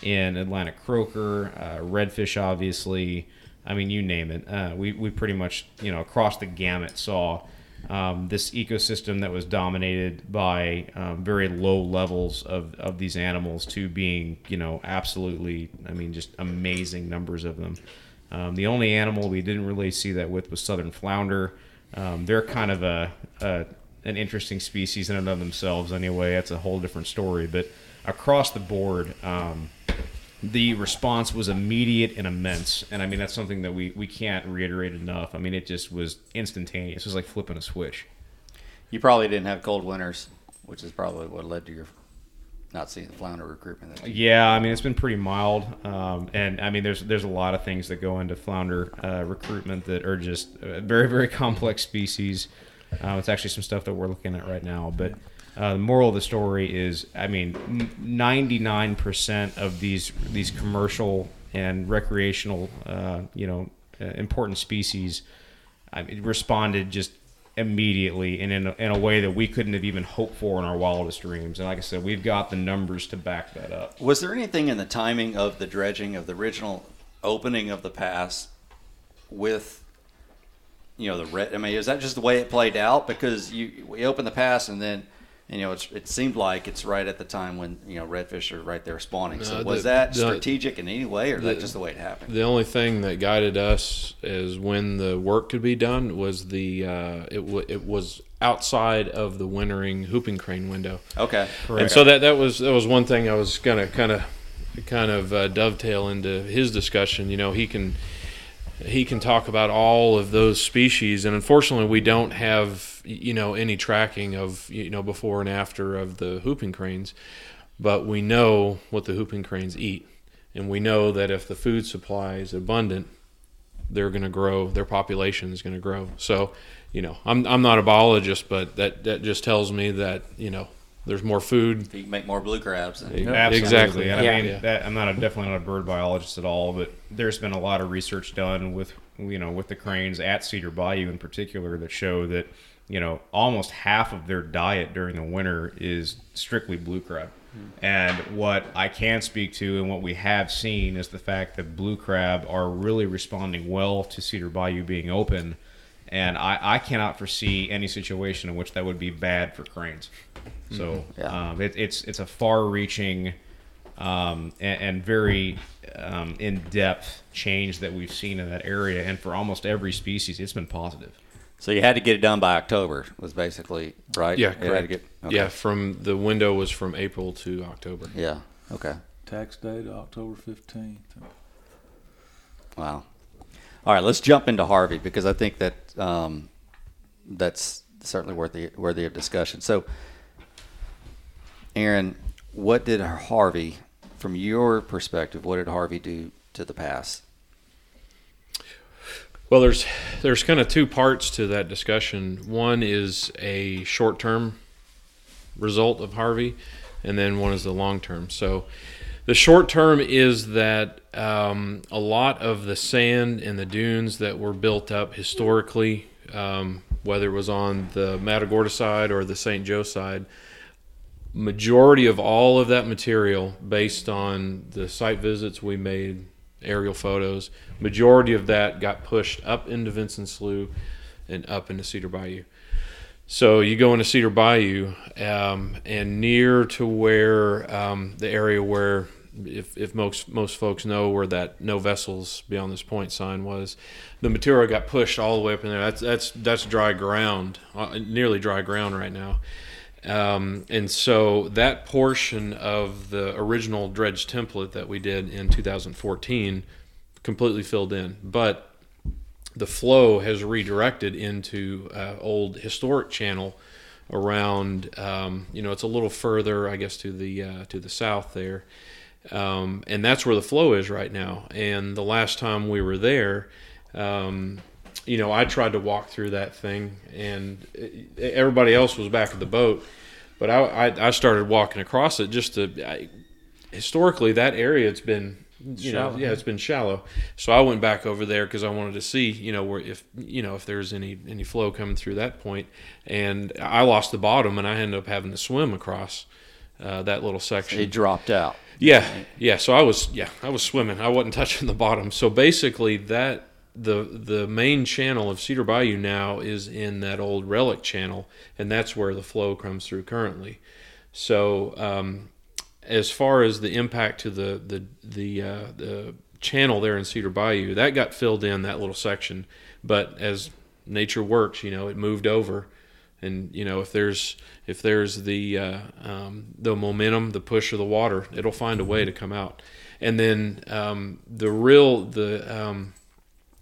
in Atlantic croaker, uh, redfish, obviously. I mean, you name it. Uh, we we pretty much you know across the gamut saw um, this ecosystem that was dominated by um, very low levels of, of these animals to being you know absolutely I mean just amazing numbers of them. Um, the only animal we didn't really see that with was southern flounder. Um, they're kind of a, a an interesting species in and of themselves. Anyway, that's a whole different story. But across the board, um, the response was immediate and immense. And I mean, that's something that we, we can't reiterate enough. I mean, it just was instantaneous. It was like flipping a switch. You probably didn't have cold winters, which is probably what led to your not seeing the flounder recruitment. Yeah, I mean, it's been pretty mild. Um, and I mean, there's there's a lot of things that go into flounder uh, recruitment that are just uh, very, very complex species. Uh, it's actually some stuff that we're looking at right now. But uh, the moral of the story is, I mean, 99% of these these commercial and recreational, uh, you know, uh, important species, I mean, responded just immediately and in a, in a way that we couldn't have even hoped for in our wildest dreams. And like I said, we've got the numbers to back that up. Was there anything in the timing of the dredging of the original opening of the pass with, you know, the red? I mean, is that just the way it played out? Because you we opened the pass and then And, you know, it's, it seemed like it's right at the time when you know redfish are right there spawning. So No, was the- that the- strategic in any way, or is that just the way it happened? The only thing that guided us is when the work could be done was the uh, it w- it was outside of the wintering whooping crane window. Okay, correct. And so that that was that was one thing I was gonna kind of kind of uh, dovetail into his discussion. You know, he can he can talk about all of those species, and unfortunately, we don't have you know any tracking of you know before and after of the whooping cranes, but we know what the whooping cranes eat, and we know that if the food supply is abundant, they're going to grow. Their population is going to grow. So, you know, I'm I'm not a biologist, but that that just tells me that you know there's more food. you can make more blue crabs. Then. Absolutely. Exactly. And Yeah. I mean, Yeah. that, I'm not a, definitely not a bird biologist at all, but there's been a lot of research done with you know with the cranes at Cedar Bayou in particular that show that you know almost half of their diet during the winter is strictly blue crab. Hmm. And what I can speak to and what we have seen is the fact that blue crab are really responding well to Cedar Bayou being open. And I, I cannot foresee any situation in which that would be bad for cranes. So Yeah. um, it, it's it's a far-reaching um, and, and very um, in-depth change that we've seen in that area, and for almost every species, it's been positive. So you had to get it done by October. Was basically right. Yeah, You had to correct. get- okay. Yeah, from the window was from April to October. Yeah. Okay. Tax date October fifteenth. Wow. All right, let's jump into Harvey because I think that um, that's certainly worthy worthy of discussion. So, Aaron, what did Harvey, from your perspective, what did Harvey do to the pass? Well, there's there's kind of two parts to that discussion. One is a short term result of Harvey, and then one is the long term. So, the short term is that um, a lot of the sand and the dunes that were built up historically, um, whether it was on the Matagorda side or the St. Joe side, majority of all of that material, based on the site visits we made, aerial photos, majority of that got pushed up into Vincent Slough and up into Cedar Bayou. So you go into Cedar Bayou, um, and near to where um, the area where, if, if most most folks know where that no vessels beyond this point sign was, the material got pushed all the way up in there. That's that's that's dry ground, uh, nearly dry ground right now. Um, and so that portion of the original dredge template that we did in 2014 completely filled in, but the flow has redirected into uh, old historic channel around. Um, you know, it's a little further, I guess, to the uh, to the south there, um, and that's where the flow is right now. And the last time we were there. Um, you know, I tried to walk through that thing, and it, everybody else was back at the boat. But I, I, I started walking across it just to. I, historically, that area it's been, you Shallow. know, yeah, it's been shallow. So I went back over there because I wanted to see, you know, where if you know if there's any any flow coming through that point, and I lost the bottom, and I ended up having to swim across uh, that little section. It dropped out. Yeah, yeah. So I was, yeah, I was swimming. I wasn't touching the bottom. So basically, that the the main channel of Cedar Bayou now is in that old relic channel, and that's where the flow comes through currently. So um, as far as the impact to the the the uh, the channel there in Cedar Bayou, that got filled in that little section. But as nature works, you know, it moved over. And you know if there's if there's the uh, um, the momentum the push of the water it'll find a way to come out. And then um, the real the um,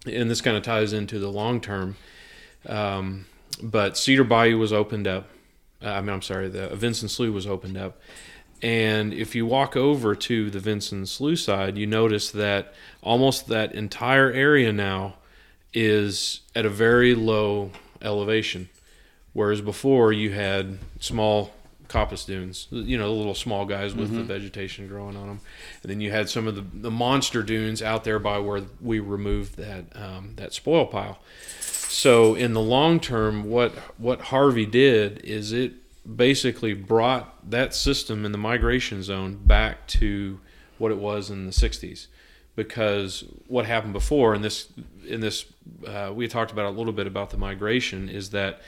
and this kind of ties into the long term um, but cedar bayou was opened up. Uh, i mean i'm sorry the vincent slough was opened up and if you walk over to the vincent slough side you notice that almost that entire area now is at a very low elevation. Whereas before you had small coppice dunes, you know, the little small guys with the vegetation growing on them, and then you had some of the, the monster dunes out there by where we removed that um, that spoil pile. So in the long term, what what Harvey did is it basically brought that system in the migration zone back to what it was in the '60s, because what happened before, and this in this uh, we talked about a little bit about the migration, is that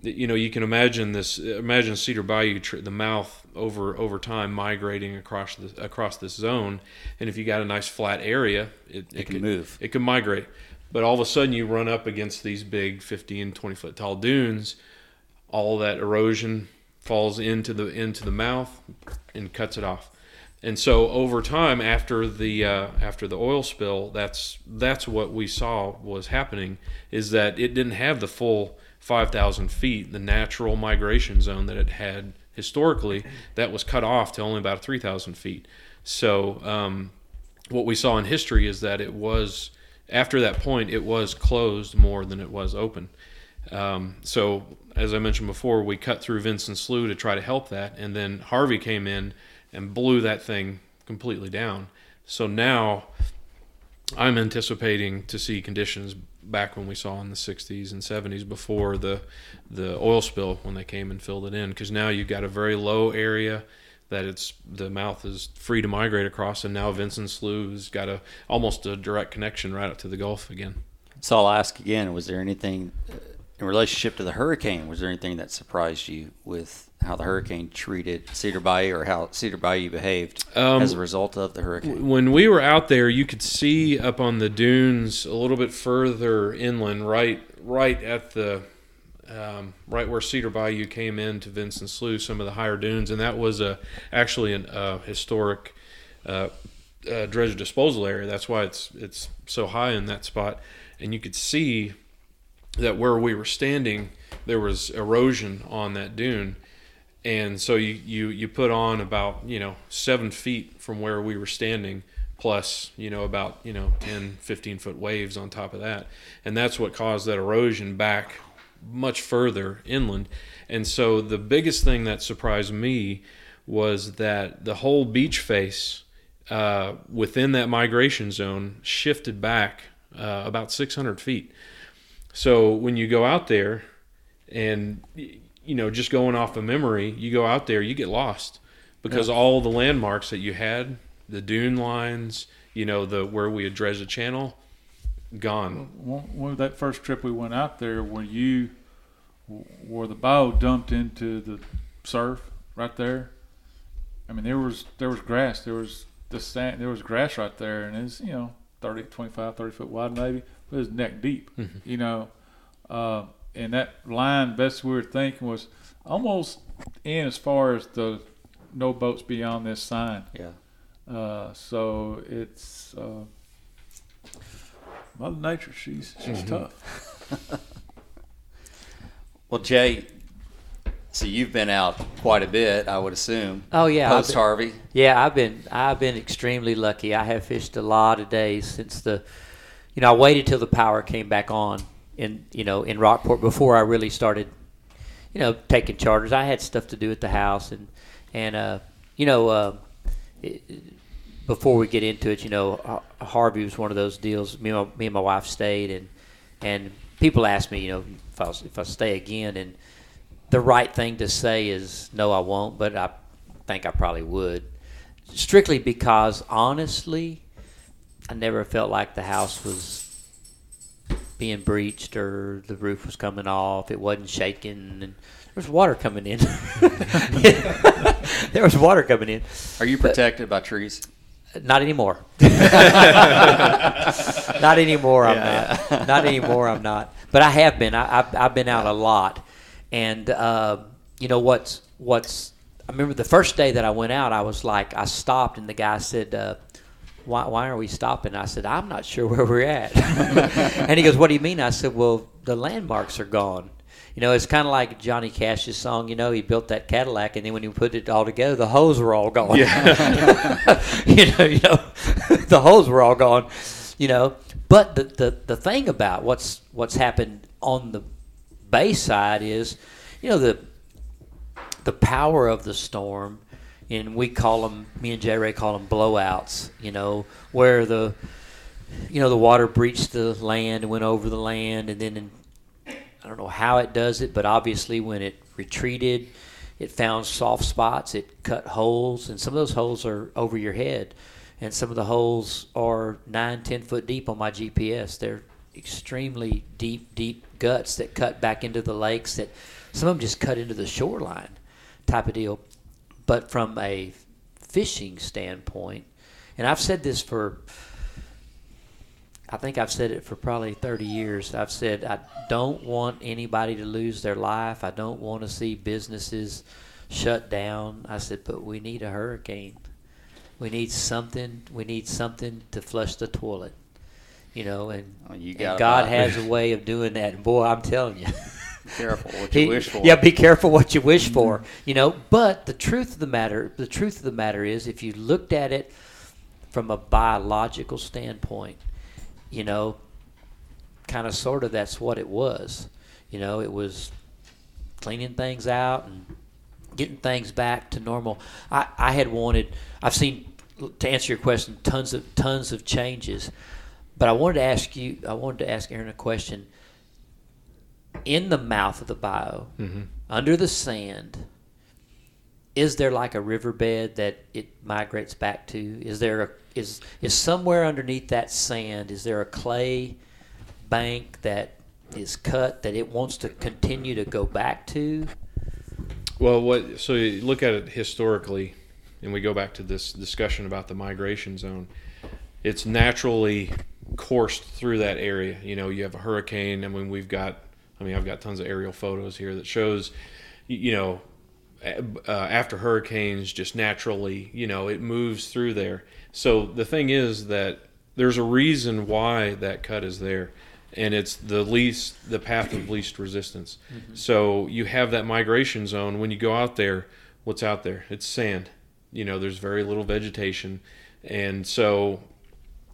you know you can imagine this imagine cedar bayou the mouth over over time migrating across the across this zone. And if you got a nice flat area it, It can could move. it can migrate. But all of a sudden you run up against these big 50 and 20 foot tall dunes all that erosion falls into the into the mouth and cuts it off. And so over time after the uh, after the oil spill that's that's what we saw was happening is that it didn't have the full 5000 feet the natural migration zone that it had historically that was cut off to only about 3000 feet. So um, what we saw in history is that it was after that point it was closed more than it was open. Um, so as i mentioned before we cut through vincent slough to try to help that and then harvey came in and blew that thing completely down so now i'm anticipating to see conditions back when we saw in the 60s and 70s before the the oil spill when they came and filled it in because now you've got a very low area that it's the mouth is free to migrate across and now Vincent Slough has got a almost a direct connection right up to the Gulf again. So I'll ask again: Was there anything in relationship to the hurricane? Was there anything that surprised you with how the hurricane treated Cedar Bayou, or how Cedar Bayou behaved Um, as a result of the hurricane? When we were out there, you could see up on the dunes a little bit further inland, right right at the um, right where Cedar Bayou came into Vincent Slough, some of the higher dunes, and that was a actually a uh, historic uh, uh, dredge disposal area. That's why it's it's so high in that spot, and you could see that where we were standing, there was erosion on that dune, and so you you you put on about you know seven feet from where we were standing plus you know about you know 10 15 foot waves on top of that. And that's what caused that erosion back much further inland. And so the biggest thing that surprised me was that the whole beach face uh, within that migration zone shifted back uh, about 600 feet so when you go out there and you know just going off of memory you go out there you get lost because all the landmarks that you had the dune lines you know the where we had dredged the channel gone One, one that first trip we went out there, where you, where the bow dumped into the surf right there. I mean, there was there was grass, there was the sand, there was grass right there, and it's you know 30, 25, 30 foot wide maybe, it was neck deep. You know, uh, and that line, best we were thinking was almost in as far as the no boats beyond this sign. Yeah. Uh, so it's uh, Mother Nature. She's she's tough. Well, Jay, so you've been out quite a bit, I would assume. Oh, yeah, I've Post Harvey. Yeah, I've been I've been extremely lucky. I have fished a lot of days since the, you know, I waited till the power came back on in you know in Rockport before I really started, you know, taking charters. I had stuff to do at the house and and uh, you know, uh, it, before we get into it, you know, Harvey was one of those deals. Me and my, me and my wife stayed and and people ask me, you know, if I if I stay again and the right thing to say is no, I won't, but I think I probably would. Strictly because honestly, I never felt like the house was being breached or the roof was coming off. It wasn't shaking and there was water coming in. there was water coming in. Are you protected by trees? Not anymore. not anymore. I'm not. Not anymore. I'm not. But I have been. I, I've, I've been out a lot, and uh, you know what's what's. I remember the first day that I went out. I was like, I stopped, and the guy said, uh, "Why why are we stopping?" I said, "I'm not sure where we're at." and he goes, "What do you mean?" I said, "Well, the landmarks are gone." You know, it's kind of like Johnny Cash's song. You know, he built that Cadillac, and then when he put it all together, the holes were all gone. Yeah. you know, you know, the holes were all gone. You know, but the, the the thing about what's what's happened on the bay side is, you know, the the power of the storm, and we call them. Me and J. Ray call them blowouts. You know, where the you know the water breached the land and went over the land, and then in I don't know how it does it, but obviously when it retreated, it found soft spots. It cut holes, and some of those holes are over your head, and some of the holes are nine, ten foot deep on my GPS. They're extremely deep, deep guts that cut back into the lakes that Some of them just cut into the shoreline, type of deal. But from a fishing standpoint, and I've said this for, I think I've said it for probably 30 years. I've said I don't want anybody to lose their life. I don't want to see businesses shut down. I said, but we need a hurricane. We need something. We need something to flush the toilet. You know, and, Oh, you and God has a way of doing that. And boy, I'm telling you. Be careful what you He- wish for. Yeah, be careful what you wish for. You know, but the truth of the matter, the truth of the matter is, if you looked at it from a biological standpoint, you know, kind of sort of that's what it was. You know, it was cleaning things out and getting things back to normal. I, I had wanted. I've seen to answer your question tons of tons of changes, but I wanted to ask you. I wanted to ask Aaron a question. In the mouth of the bayou, mm-hmm. under the sand, is there like a riverbed that it migrates back to? Is there a is is somewhere underneath that sand? Is there a clay bank that is cut that it wants to continue to go back to? Well, what so you look at it historically, and we go back to this discussion about the migration zone. It's naturally coursed through that area. You know, you have a hurricane. I mean, we've got. I mean, I've got tons of aerial photos here that shows, you know, uh, after hurricanes, just naturally, you know, it moves through there. So the thing is that there's a reason why that cut is there, and it's the least, the path of least resistance. So you have that migration zone. When you go out there, what's out there? It's sand. You know, there's very little vegetation, and so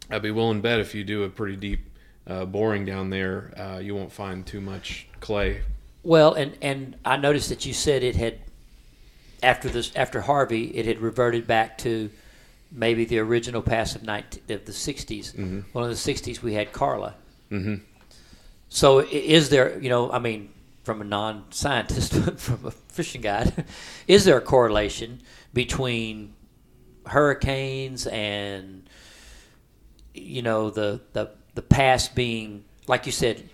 I'd be willing to bet if you do a pretty deep uh, boring down there, uh, you won't find too much clay. Well, and and I noticed that you said it had after this after Harvey, it had reverted back to maybe the original pass of 19, of the 60s. Well, in the 60s, we had Carla. hmm So is there, you know, I mean, from a non-scientist, from a fishing guide, is there a correlation between hurricanes and, you know, the the the pass being, like you said,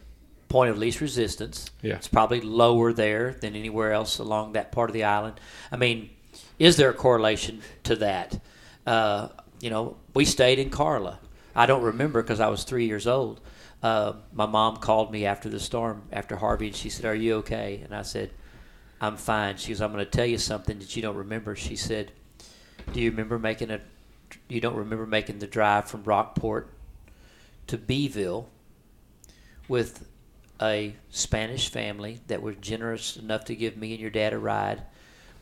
point of least resistance? Yeah. It's probably lower there than anywhere else along that part of the island. I mean, is there a correlation to that? Uh, you know, we stayed in Carla. I don't remember because I was three years old. Uh, my mom called me after the storm, after Harvey, and she said, "Are you okay?" And I said, "I'm fine." She goes, "I'm going to tell you something that you don't remember." She said, "Do you remember making a? You don't remember making the drive from Rockport to Beeville with a Spanish family that were generous enough to give me and your dad a ride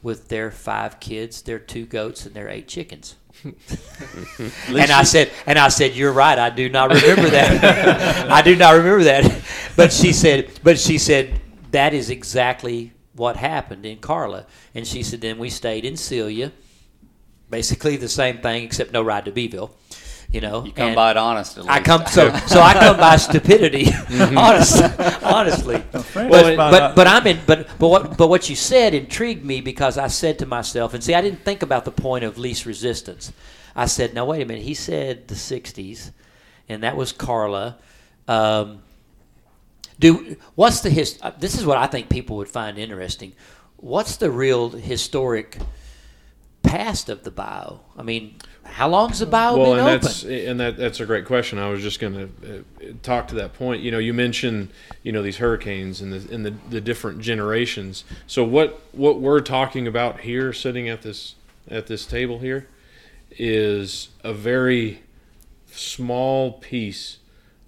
with their five kids, their two goats, and their eight chickens. and I said, and I said, you're right. I do not remember that. I do not remember that. But she said, but she said that is exactly what happened in Carla. And she said, then we stayed in Celia, basically the same thing except no ride to Beeville. You know, You come and- by it honest at I come so so I come by stupidity, honest, honestly. French But, but but I'm in but but what but what you said intrigued me because I said to myself and see I didn't think about the point of least resistance. I said now wait a minute he said the '60s, and that was Carla. Um, do what's the his? uh, This is what I think people would find interesting. What's the real historic past of the bayou? I mean, how long's the bayou well, been and open? that's and that that's a great question. I was just going to uh, talk to that point. You know, you mentioned you know these hurricanes and the and the, the different generations. So what what we're talking about here, sitting at this at this table here, is a very small piece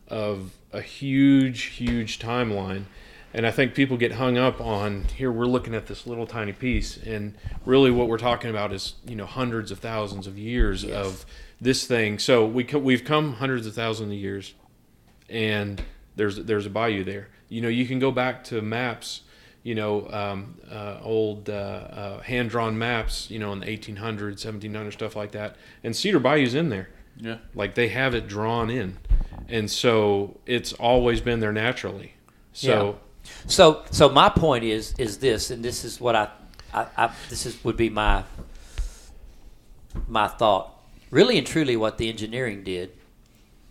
of a huge huge timeline. And I think people get hung up on here. We're looking at this little tiny piece, and really, what we're talking about is you know hundreds of thousands of years of this thing. So we co- we've come hundreds of thousands of years, and there's there's a bayou there. You know, you can go back to maps. You know, um, uh, old uh, uh, hand drawn maps. You know, in the 1800s, 1700s, stuff like that. And Cedar Bayou's in there. Yeah. Like they have it drawn in, and so it's always been there naturally. So. So, so my point is is this, and this is what I, I, I this is would be my my thought. Really and truly, what the engineering did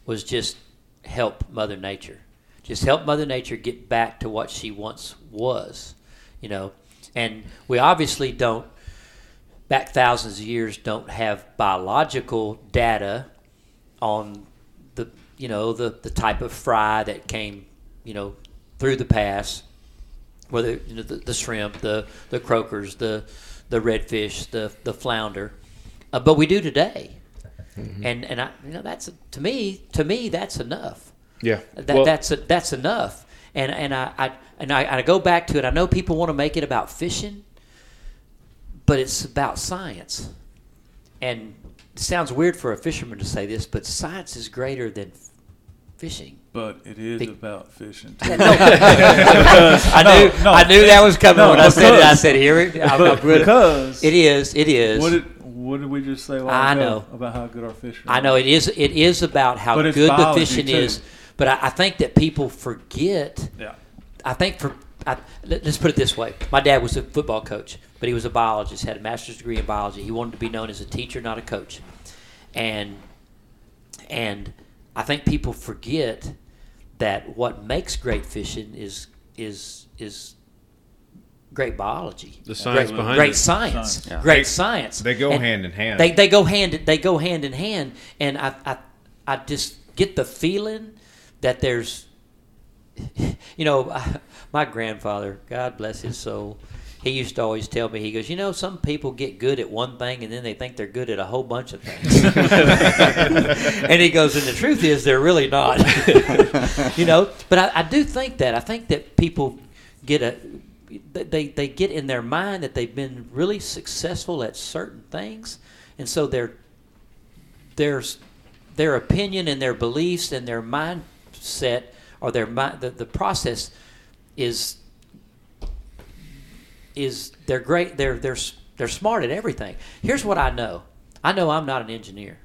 was just help Mother Nature, just help Mother Nature get back to what she once was. you know, and we obviously don't back thousands of years don't have biological data on the you know the the type of fry that came you know through the pass whether you know the, the shrimp the the croakers the the redfish the the flounder uh, but we do today and and I you know that's to me to me that's enough Yeah. that, Well- that's that's enough. And and I, I and I, I go back to it. I know people want to make it about fishing, but it's about science. And it sounds weird for a fisherman to say this, but science is greater than fishing. But it is Be- about fishing. I knew no, I knew that was coming no, when I said it. I said, "Here it, I'm, I'm But gonna- because it is. It is. what did what did we just say? a while I ago know. about how good our fishing. I know it is. It is about how good the fishing too. is. But I, I think that people forget Yeah. I think for I, let- let's put it this way: my dad was a football coach, but he was a biologist, had a master's degree in biology. He wanted to be known as a teacher, not a coach, and and I think people forget that what makes great fishing is is is great biology, The science great, behind great it. science, Science. Yeah. great They- science. They go And- hand in hand. they they go hand they go hand in hand, and I I, I just get the feeling that there's, you know, my grandfather, God bless his soul, he used to always tell me, he goes, you know, some people get good at one thing and then they think they're good at a whole bunch of things, and he goes, and the truth is they're really not, you know. But I, I do think that. I think that people get a they, they get in their mind that they've been really successful at certain things. And so their their their opinion and their beliefs and their mindset or their mind the, the process is is they're great they're they're they're smart at everything. Here's what i know. I know i'm not an engineer.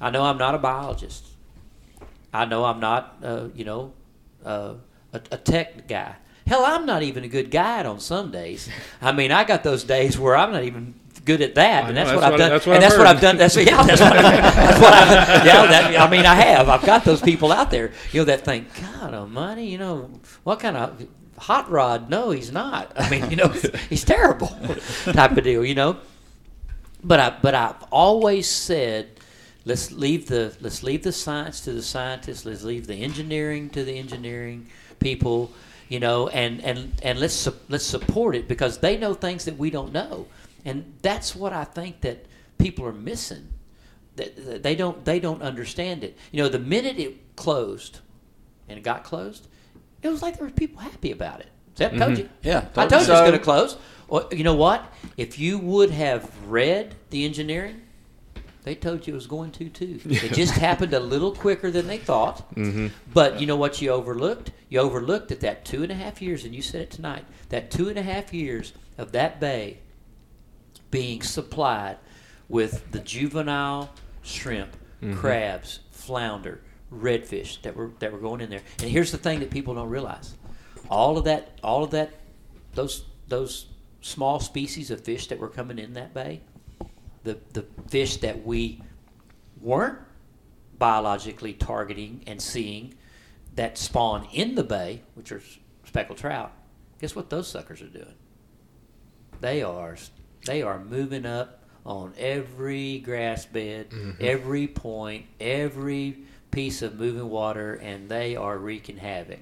I know i'm not a biologist. I know i'm not uh, you know uh, a, a tech guy. Hell i'm not even a good guide on some days. I mean i got those days where i'm not even good at that I and know, that's, that's what i've what- done that's what and I've that's what i've done that's yeah that's what, that's what I, yeah that, i mean i have. I've got those people out there. You know that think god almighty you know what kind of hot rod no he's not i mean you know he's terrible type of deal you know but I but I've always said let's leave the let's leave the science to the scientists. Let's leave the engineering to the engineering people. You know, and and and let's su- let's support it because they know things that we don't know, and that's what I think that people are missing. That that they don't they don't understand it. You know, the minute it closed, and it got closed, it was like there were people happy about it. Zep told you. Yeah, I told told you you it's so. going to close. Well, you know what? If you would have read the engineering, they told you it was going to too. It just happened a little quicker than they thought. Mm-hmm. But you know what you overlooked? You overlooked that that two and a half years, and you said it tonight. That two and a half years of that bay being supplied with the juvenile shrimp, crabs, flounder, redfish that were that were going in there. And here's the thing that people don't realize: all of that, all of that, those those small species of fish that were coming in that bay, the the fish that we weren't biologically targeting and seeing that spawn in the bay, which are speckled trout. Guess what those suckers are doing? They are they are moving up on every grass bed, mm-hmm. every point, every piece of moving water, and they are wreaking havoc.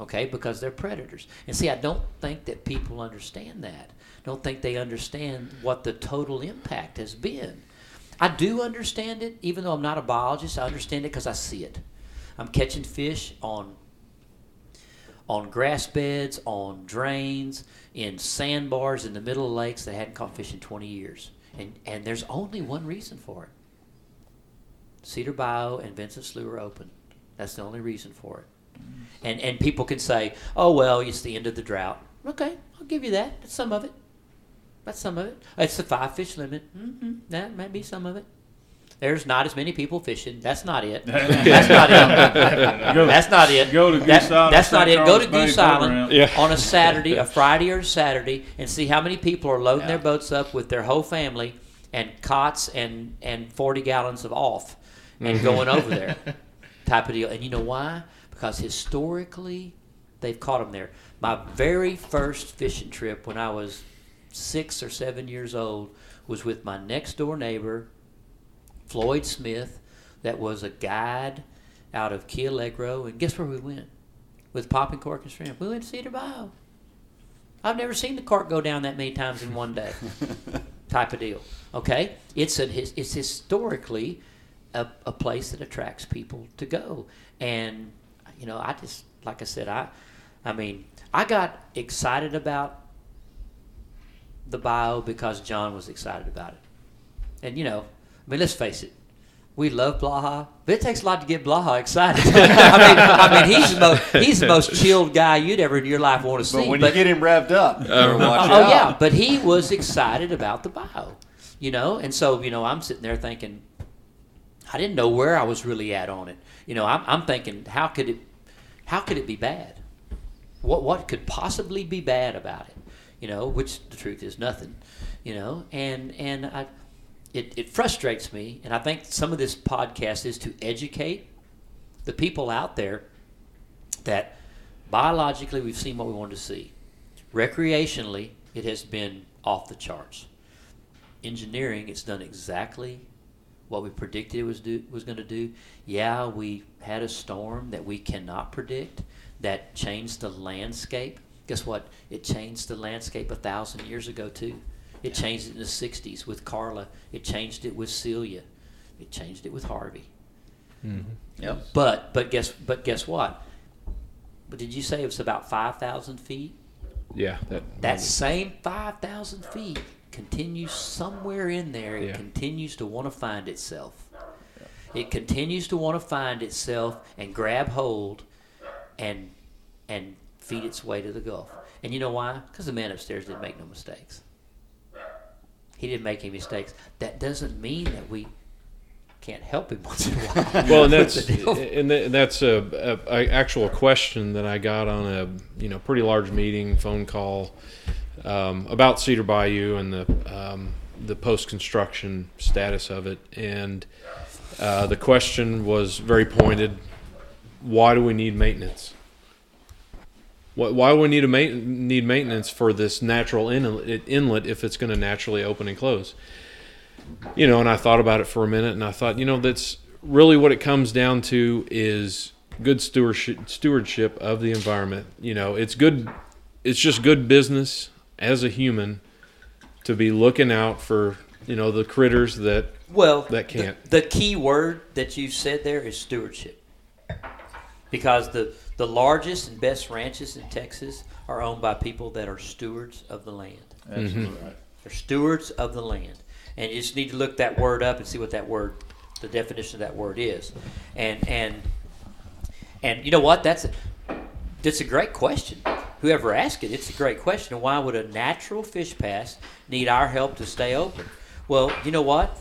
Okay, because they're predators. And see, I don't think that people understand that. Don't think they understand what the total impact has been. I do understand it, even though I'm not a biologist. I understand it because I see it. I'm catching fish on on grass beds, on drains, in sandbars in the middle of lakes that hadn't caught fish in 20 years. And, and there's only one reason for it. Cedar Bayou and Vincent Slough are open. That's the only reason for it. And, and people can say, oh, well, it's the end of the drought. Okay, I'll give you that. That's some of it. That's some of it. It's the five fish limit. hmm That might be some of it. There's not as many people fishing. That's not it. That's not it. Go- That's not it. Go to Goose That- Island. That's not it. Go to Goose Island. Yeah. on a Saturday, a Friday or a Saturday, and see how many people are loading their boats up with their whole family and cots and and forty gallons of off and going over there, type of deal. And you know why? Because historically, they've caught them there. My very first fishing trip when I was six or seven years old was with my next door neighbor, Floyd Smith, that was a guide out of Key Allegro. And guess where we went? With popping cork and shrimp. We went to Cedar Bayou. I've never seen the cart go down that many times in one day. type of deal. Okay, it's a it's historically a, a place that attracts people to go, and you know I just like I said I, I mean I got excited about the bayou because John was excited about it, and you know I mean let's face it. We love Blaha, but it takes a lot to get Blaha excited. I mean, I mean, he's the most he's the most chilled guy you'd ever in your life want to see. But when you get him revved up, you watch Oh out. yeah, but he was excited about the bayou, you know, and so you know I'm sitting there thinking, I didn't know where I was really at on it. You know, I'm, I'm thinking, how could it, how could it be bad? What what could possibly be bad about it? You know, which the truth is nothing. You know, and and I, it it frustrates me, and I think some of this podcast is to educate the people out there that biologically we've seen what we wanted to see. Recreationally, it has been off the charts. Engineering, it's done exactly what we predicted it was do, was going to do. Yeah, we had a storm that we cannot predict that changed the landscape. Guess what? It changed the landscape a thousand years ago too. It changed it in the '60s with Carla. It changed it with Celia. It changed it with Harvey. Mm-hmm. Yep. But but guess but guess what? But did you say it was about five thousand feet? Yeah, that, That same 5,000 feet continues somewhere in there. It Yeah. continues to want to find itself. It continues to want to find itself and grab hold and and feed its way to the Gulf. And you know why? Because the man upstairs didn't make no mistakes. He didn't make any mistakes. That doesn't mean that we can't help him once in a while. well, and that's and that's a, a, a actual question that I got on a you know pretty large meeting phone call um, about Cedar Bayou and the um, the post construction status of it, and uh, the question was very pointed: Why do we need maintenance? Why, why do we need a ma- need maintenance for this natural inlet, inlet if it's going to naturally open and close? you know, and I thought about it for a minute, and I thought, you know, that's really what it comes down to is good stewardship stewardship of the environment. You know, it's good. It's just good business as a human to be looking out for you know the critters that Well, That can't. The, the key word that you said there is stewardship, because the the largest and best ranches in Texas are owned by people that are stewards of the land. Absolutely right. They're stewards of the land, and you just need to look that word up and see what that word, the definition of that word is, and and and you know what? That's a that's a great question. Whoever asked it, it's a great question. Why would a natural fish pass need our help to stay open? Well, you know what?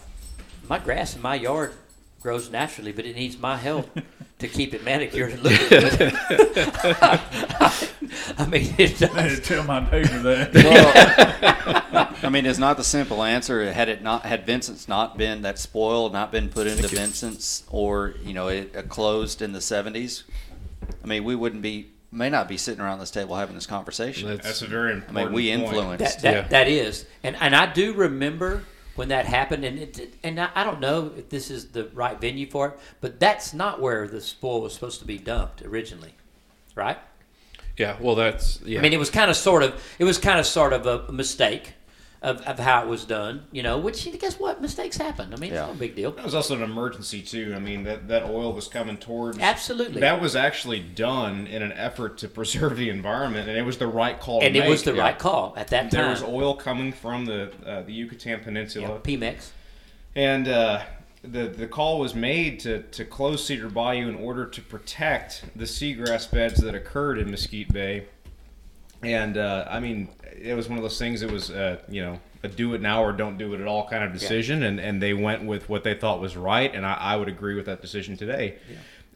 My grass in my yard grows naturally, but it needs my help to keep it manicured and looking good. I mean, it does. to tell my neighbor that. Well, I mean, it's not the simple answer. Had it not, had Vincent's not been that spoiled, not been put into Vincent's, or you know, it uh, closed in the '70s. I mean, we wouldn't be, may not be sitting around this table having this conversation. That's- That's a very important. I mean, we point. influenced. That, that, Yeah. that is, and and I do remember when that happened, and it, and I, I don't know if this is the right venue for it, but that's not where the spoil was supposed to be dumped originally, right? yeah. Well, that's yeah. I mean, it was kind of sort of it was kind of sort of a mistake of, of how it was done, you know. Which guess what, mistakes happen. I mean, Yeah. it's no big deal. It was also an emergency too. I mean, that that oil was coming towards. Absolutely. That was actually done in an effort to preserve the environment, and it was the right call. and to it was make. the right call at that time. There was oil coming from the uh, the Yucatan Peninsula. yeah, Pemex. And uh, the the call was made to, to close Cedar Bayou in order to protect the seagrass beds that occurred in Mesquite Bay. And uh, I mean, it was one of those things. It was uh, you know a do it now or don't do it at all kind of decision, and, and they went with what they thought was right, and I, I would agree with that decision today.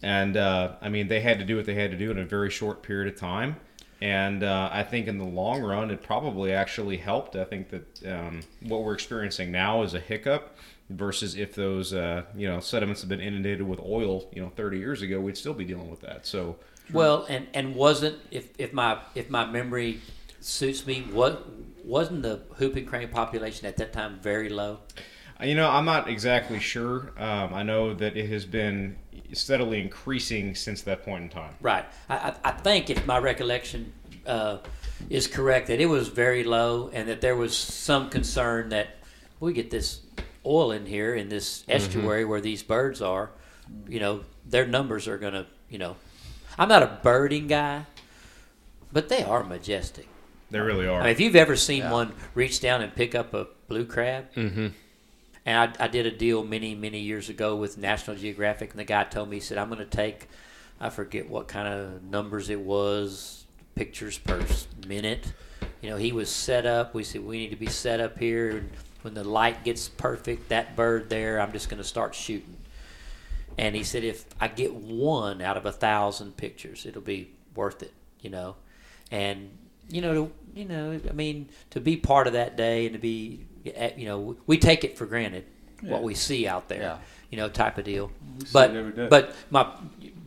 And uh, I mean, they had to do what they had to do in a very short period of time. And uh, I think in the long run, it probably actually helped. I think that um, what we're experiencing now is a hiccup, versus if those uh, you know sediments have been inundated with oil, you know, 30 years ago, we'd still be dealing with that. So Well, and and wasn't if if my if my memory suits me, what wasn't the whooping crane population at that time very low? You know, I'm not exactly sure. Um, I know that it has been steadily increasing since that point in time. Right. I, I, think if my recollection uh, is correct, that it was very low, and that there was some concern that we get this oil in here in this estuary where these birds are. You know, their numbers are going to. You know, I'm not a birding guy, but they are majestic. They really are. I mean, if you've ever seen one reach down and pick up a blue crab, Mm-hmm. and I, I did a deal many, many years ago with National Geographic, and the guy told me, he said, I'm going to take, I forget what kind of numbers it was, pictures per minute. You know, he was set up. We said, we need to be set up here. And when the light gets perfect, that bird there, I'm just going to start shooting. And he said, if I get one out of a thousand pictures, it'll be worth it, you know. And you know, to, you know, I mean, to be part of that day and to be, eh, you know, we take it for granted what we see out there, Yeah. you know, type of deal. We But it every day. but my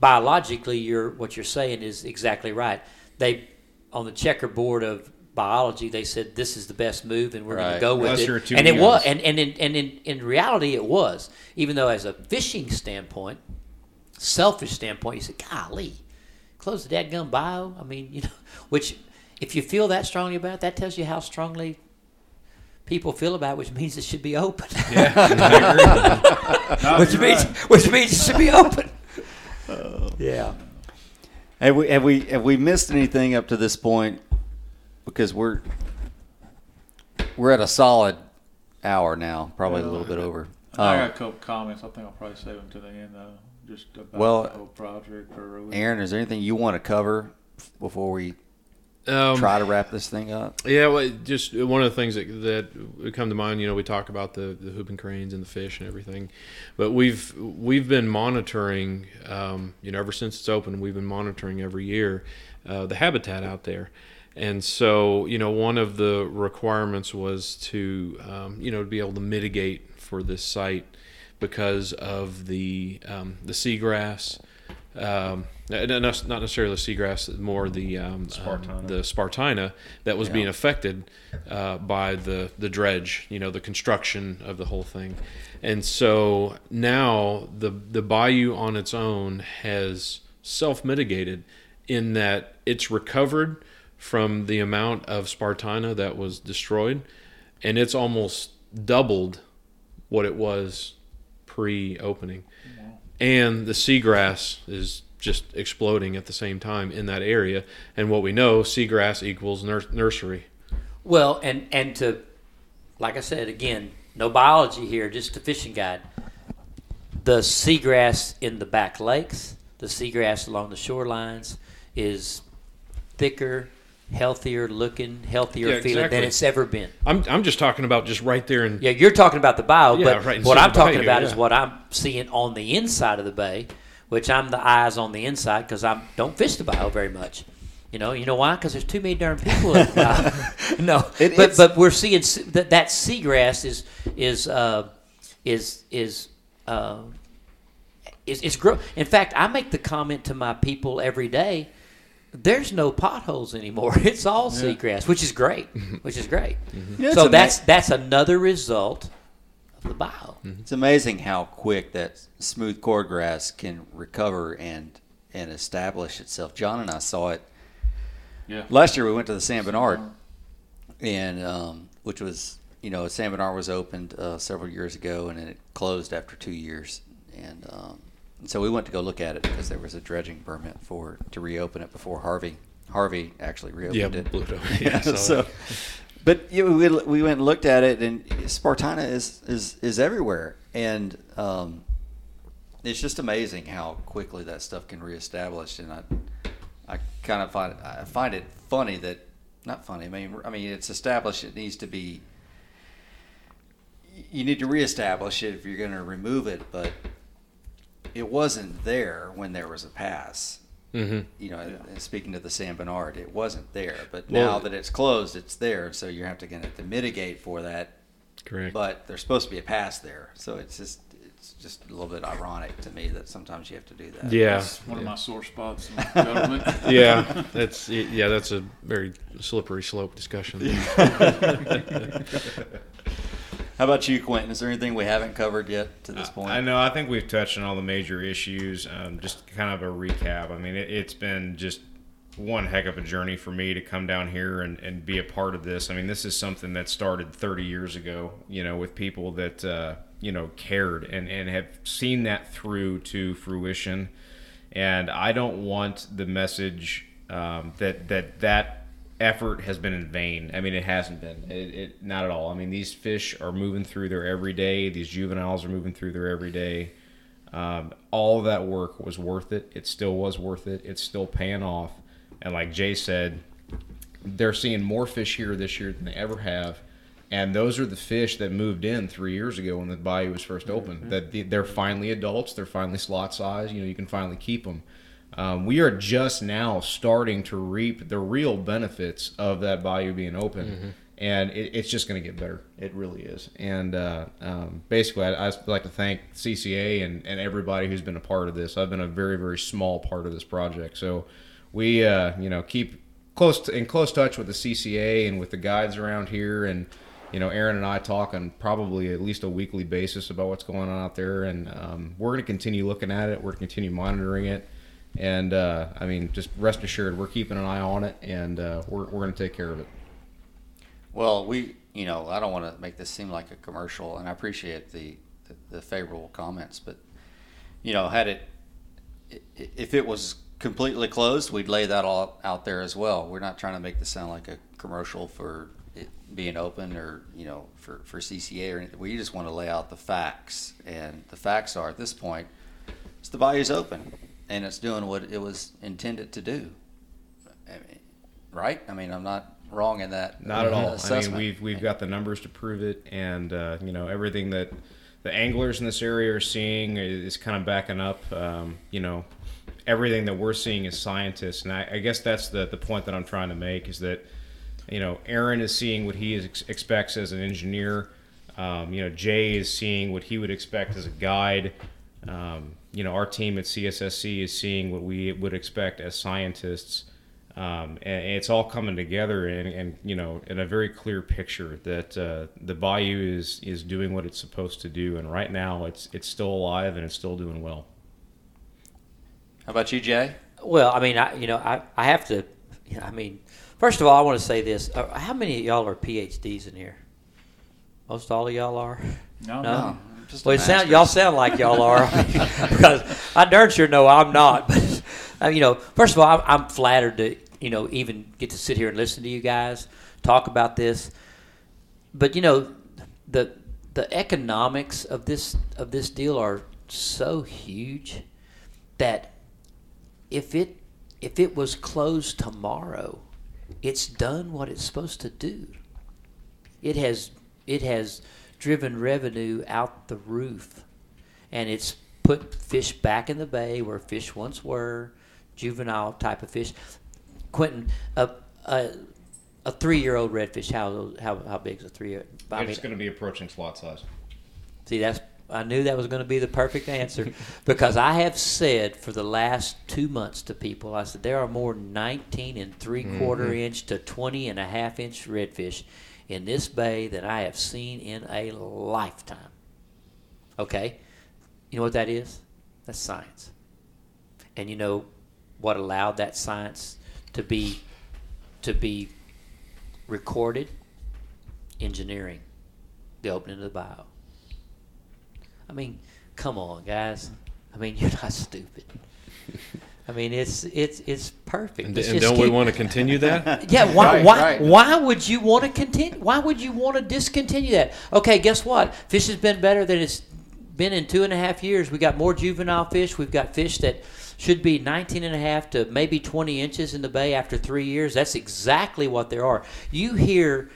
biologically, you're what you're saying is exactly right. They on the checkerboard of biology, they said this is the best move, and we're going to go with Unless you're it. two And it was, and and in, and in, in reality, it was. Even though, as a fishing standpoint, selfish standpoint, you said, "Golly, close the dadgum bayou." I mean, you know, which if you feel that strongly about it, that tells you how strongly people feel about it, which means it should be open. No, which means right. which means it should be open. yeah. Have we have we have we missed anything up to this point? Because we're we're at a solid hour now, probably a little bit over. I Um, got a couple comments. I think I'll probably save them to the end, though. Just about Well, the whole project. Or we- Aaron, is there anything you want to cover before we Um, try to wrap this thing up? Yeah, well, just one of the things that, that come to mind, you know, we talk about the, the whooping cranes and the fish and everything, but we've we've been monitoring, um, you know, ever since it's open, we've been monitoring every year uh, the habitat out there, and so you know, one of the requirements was to, um, you know, to be able to mitigate for this site because of the um, the seagrass. Um, n- not necessarily the seagrass, more the um, Spartina. um, the Spartina that was being affected uh, by the the dredge, you know, the construction of the whole thing, and so now the the bayou on its own has self mitigated in that it's recovered from the amount of Spartina that was destroyed, and it's almost doubled what it was pre-opening and the seagrass is just exploding at the same time in that area. And what we know, seagrass equals nur- nursery. Well, and and to, like I said again, no biology here, just a fishing guide. The seagrass in the back lakes, the seagrass along the shorelines, is thicker, healthier looking, healthier Yeah, feeling exactly. than it's ever been. I'm, I'm just talking about just right there in Yeah, you're talking about the bayou, Yeah, but right what I'm talking about yeah. is what I'm seeing on the inside of the bay, which I'm the eyes on the inside because I don't fish the bayou very much. You know, you know why? Because there's too many darn people in the bayou. no, It- but but we're seeing that that seagrass is is uh, is is. Uh, is, is grow. In fact, I make the comment to my people every day. There's no potholes anymore. It's all seagrass, which is great. Which is great. You know, it's so ama- that's that's another result of the bayou. It's amazing how quick that smooth cordgrass can recover and and establish itself. John and I saw it Yeah. last year. We went to the San Bernard, and um, which was you know San Bernard was opened uh, several years ago, and then it closed after two years, and, um, and so we went to go look at it because there was a dredging permit for to reopen it before Harvey. Harvey actually reopened yeah, it. Pluto. Yeah, Yeah, so, so, but you know, we we went and looked at it, and Spartina is is is everywhere, and um, it's just amazing how quickly that stuff can reestablish. And I I kind of find I find it funny that not funny. I mean, I mean it's established. It needs to be. You need to reestablish it if you're going to remove it, but it wasn't there when there was a pass Mhm. you know, and speaking to the San Bernard, it wasn't there, but Well- now that it's closed, it's there. So you have to going to mitigate for that Correct. But there's supposed to be a pass there, so it's just it's just a little bit ironic to me that sometimes you have to do that. yeah. That's one of my sore spots in yeah, that's yeah, that's a very slippery slope discussion. How about you, Quentin? Is there anything we haven't covered yet to this point? I know. I think we've touched on all the major issues. Um, just kind of a recap. I mean, it, it's been just one heck of a journey for me to come down here and, and be a part of this. I mean, this is something that started 30 years ago, you know, with people that, uh, you know, cared and, and have seen that through to fruition. And I don't want the message um, that, that that effort has been in vain. I mean, it hasn't been. It, it not at all. I mean, these fish are moving through there every day. These juveniles are moving through there every day. Um, all that work was worth it. It still was worth it. It's still paying off. And like Jay said, they're seeing more fish here this year than they ever have. And those are the fish that moved in three years ago when the bayou was first opened. That the, they're finally adults. They're finally slot size. You know, you can finally keep them. Um, we are just now starting to reap the real benefits of that bayou being open, and it, it's just going to get better. It really is. And uh, um, basically, I, I'd like to thank CCA and, and everybody who's been a part of this. I've been a very very small part of this project, so we uh, you know keep close to, in close touch with the CCA and with the guides around here and you know, Aaron and I talk on probably at least a weekly basis about what's going on out there, and um, we're going to continue looking at it. We're going to continue monitoring it, and uh, I mean, just rest assured, we're keeping an eye on it, and uh, we're we're going to take care of it. Well, we, you know, I don't want to make this seem like a commercial, and I appreciate the, the, the favorable comments, but, you know, had it if it was completely closed, we'd lay that all out there as well. We're not trying to make this sound like a commercial for it being open or, you know, for, for CCA or anything. We just want to lay out the facts, and the facts are, at this point, it's the bayou's open, and it's doing what it was intended to do. I mean, right? I mean, I'm not wrong in that. Not at all. I mean, we've we've got the numbers to prove it, and uh, you know everything that the anglers in this area are seeing is kind of backing up. Um, you know, everything that we're seeing as scientists, and I, I guess that's the the point that I'm trying to make is that you know Aaron is seeing what he is, expects as an engineer. Um, you know, Jay is seeing what he would expect as a guide. Um, you know, our team at CSSC is seeing what we would expect as scientists um, and it's all coming together and, and you know in a very clear picture that uh, the bayou is is doing what it's supposed to do and right now it's it's still alive and it's still doing well How about you, Jay? Well, I mean, I you know, I, I have to. You know, I mean, first of all, I want to say this: uh, How many of y'all are PhDs in here? Most all of y'all are. No, No. Just Well, it sound, y'all sound like y'all are because I darn sure know I'm not. But you know, first of all, I'm, I'm flattered to you know even get to sit here and listen to you guys talk about this. But you know, the the economics of this of this deal are so huge that if it if it was closed tomorrow, it's done what it's supposed to do. It has it has driven revenue out the roof, and it's put fish back in the bay where fish once were, juvenile type of fish. Quentin, a a, a three year old redfish, how how how big is a three year? I mean, it's going to be approaching slot size See, that's I knew that was going to be the perfect answer because I have said for the last two months to people, I said there are more 19 and three quarter mm-hmm. inch to 20 and a half inch redfish in this bay than I have seen in a lifetime. Okay, you know what that is? That's science. And you know what allowed that science to be to be recorded? Engineering, the opening of the bayou. I mean, come on, guys. I mean, you're not stupid. I mean, it's it's it's perfect. And, and don't we want to continue that? Yeah, why Right, why right. why would you want to continue? Why would you want to discontinue that? Okay, guess what? Fish has been better than it's been in two and a half years. We got more juvenile fish. We've got fish that should be 19 and a half to maybe 20 inches in the bay after three years. That's exactly what there are. You hear,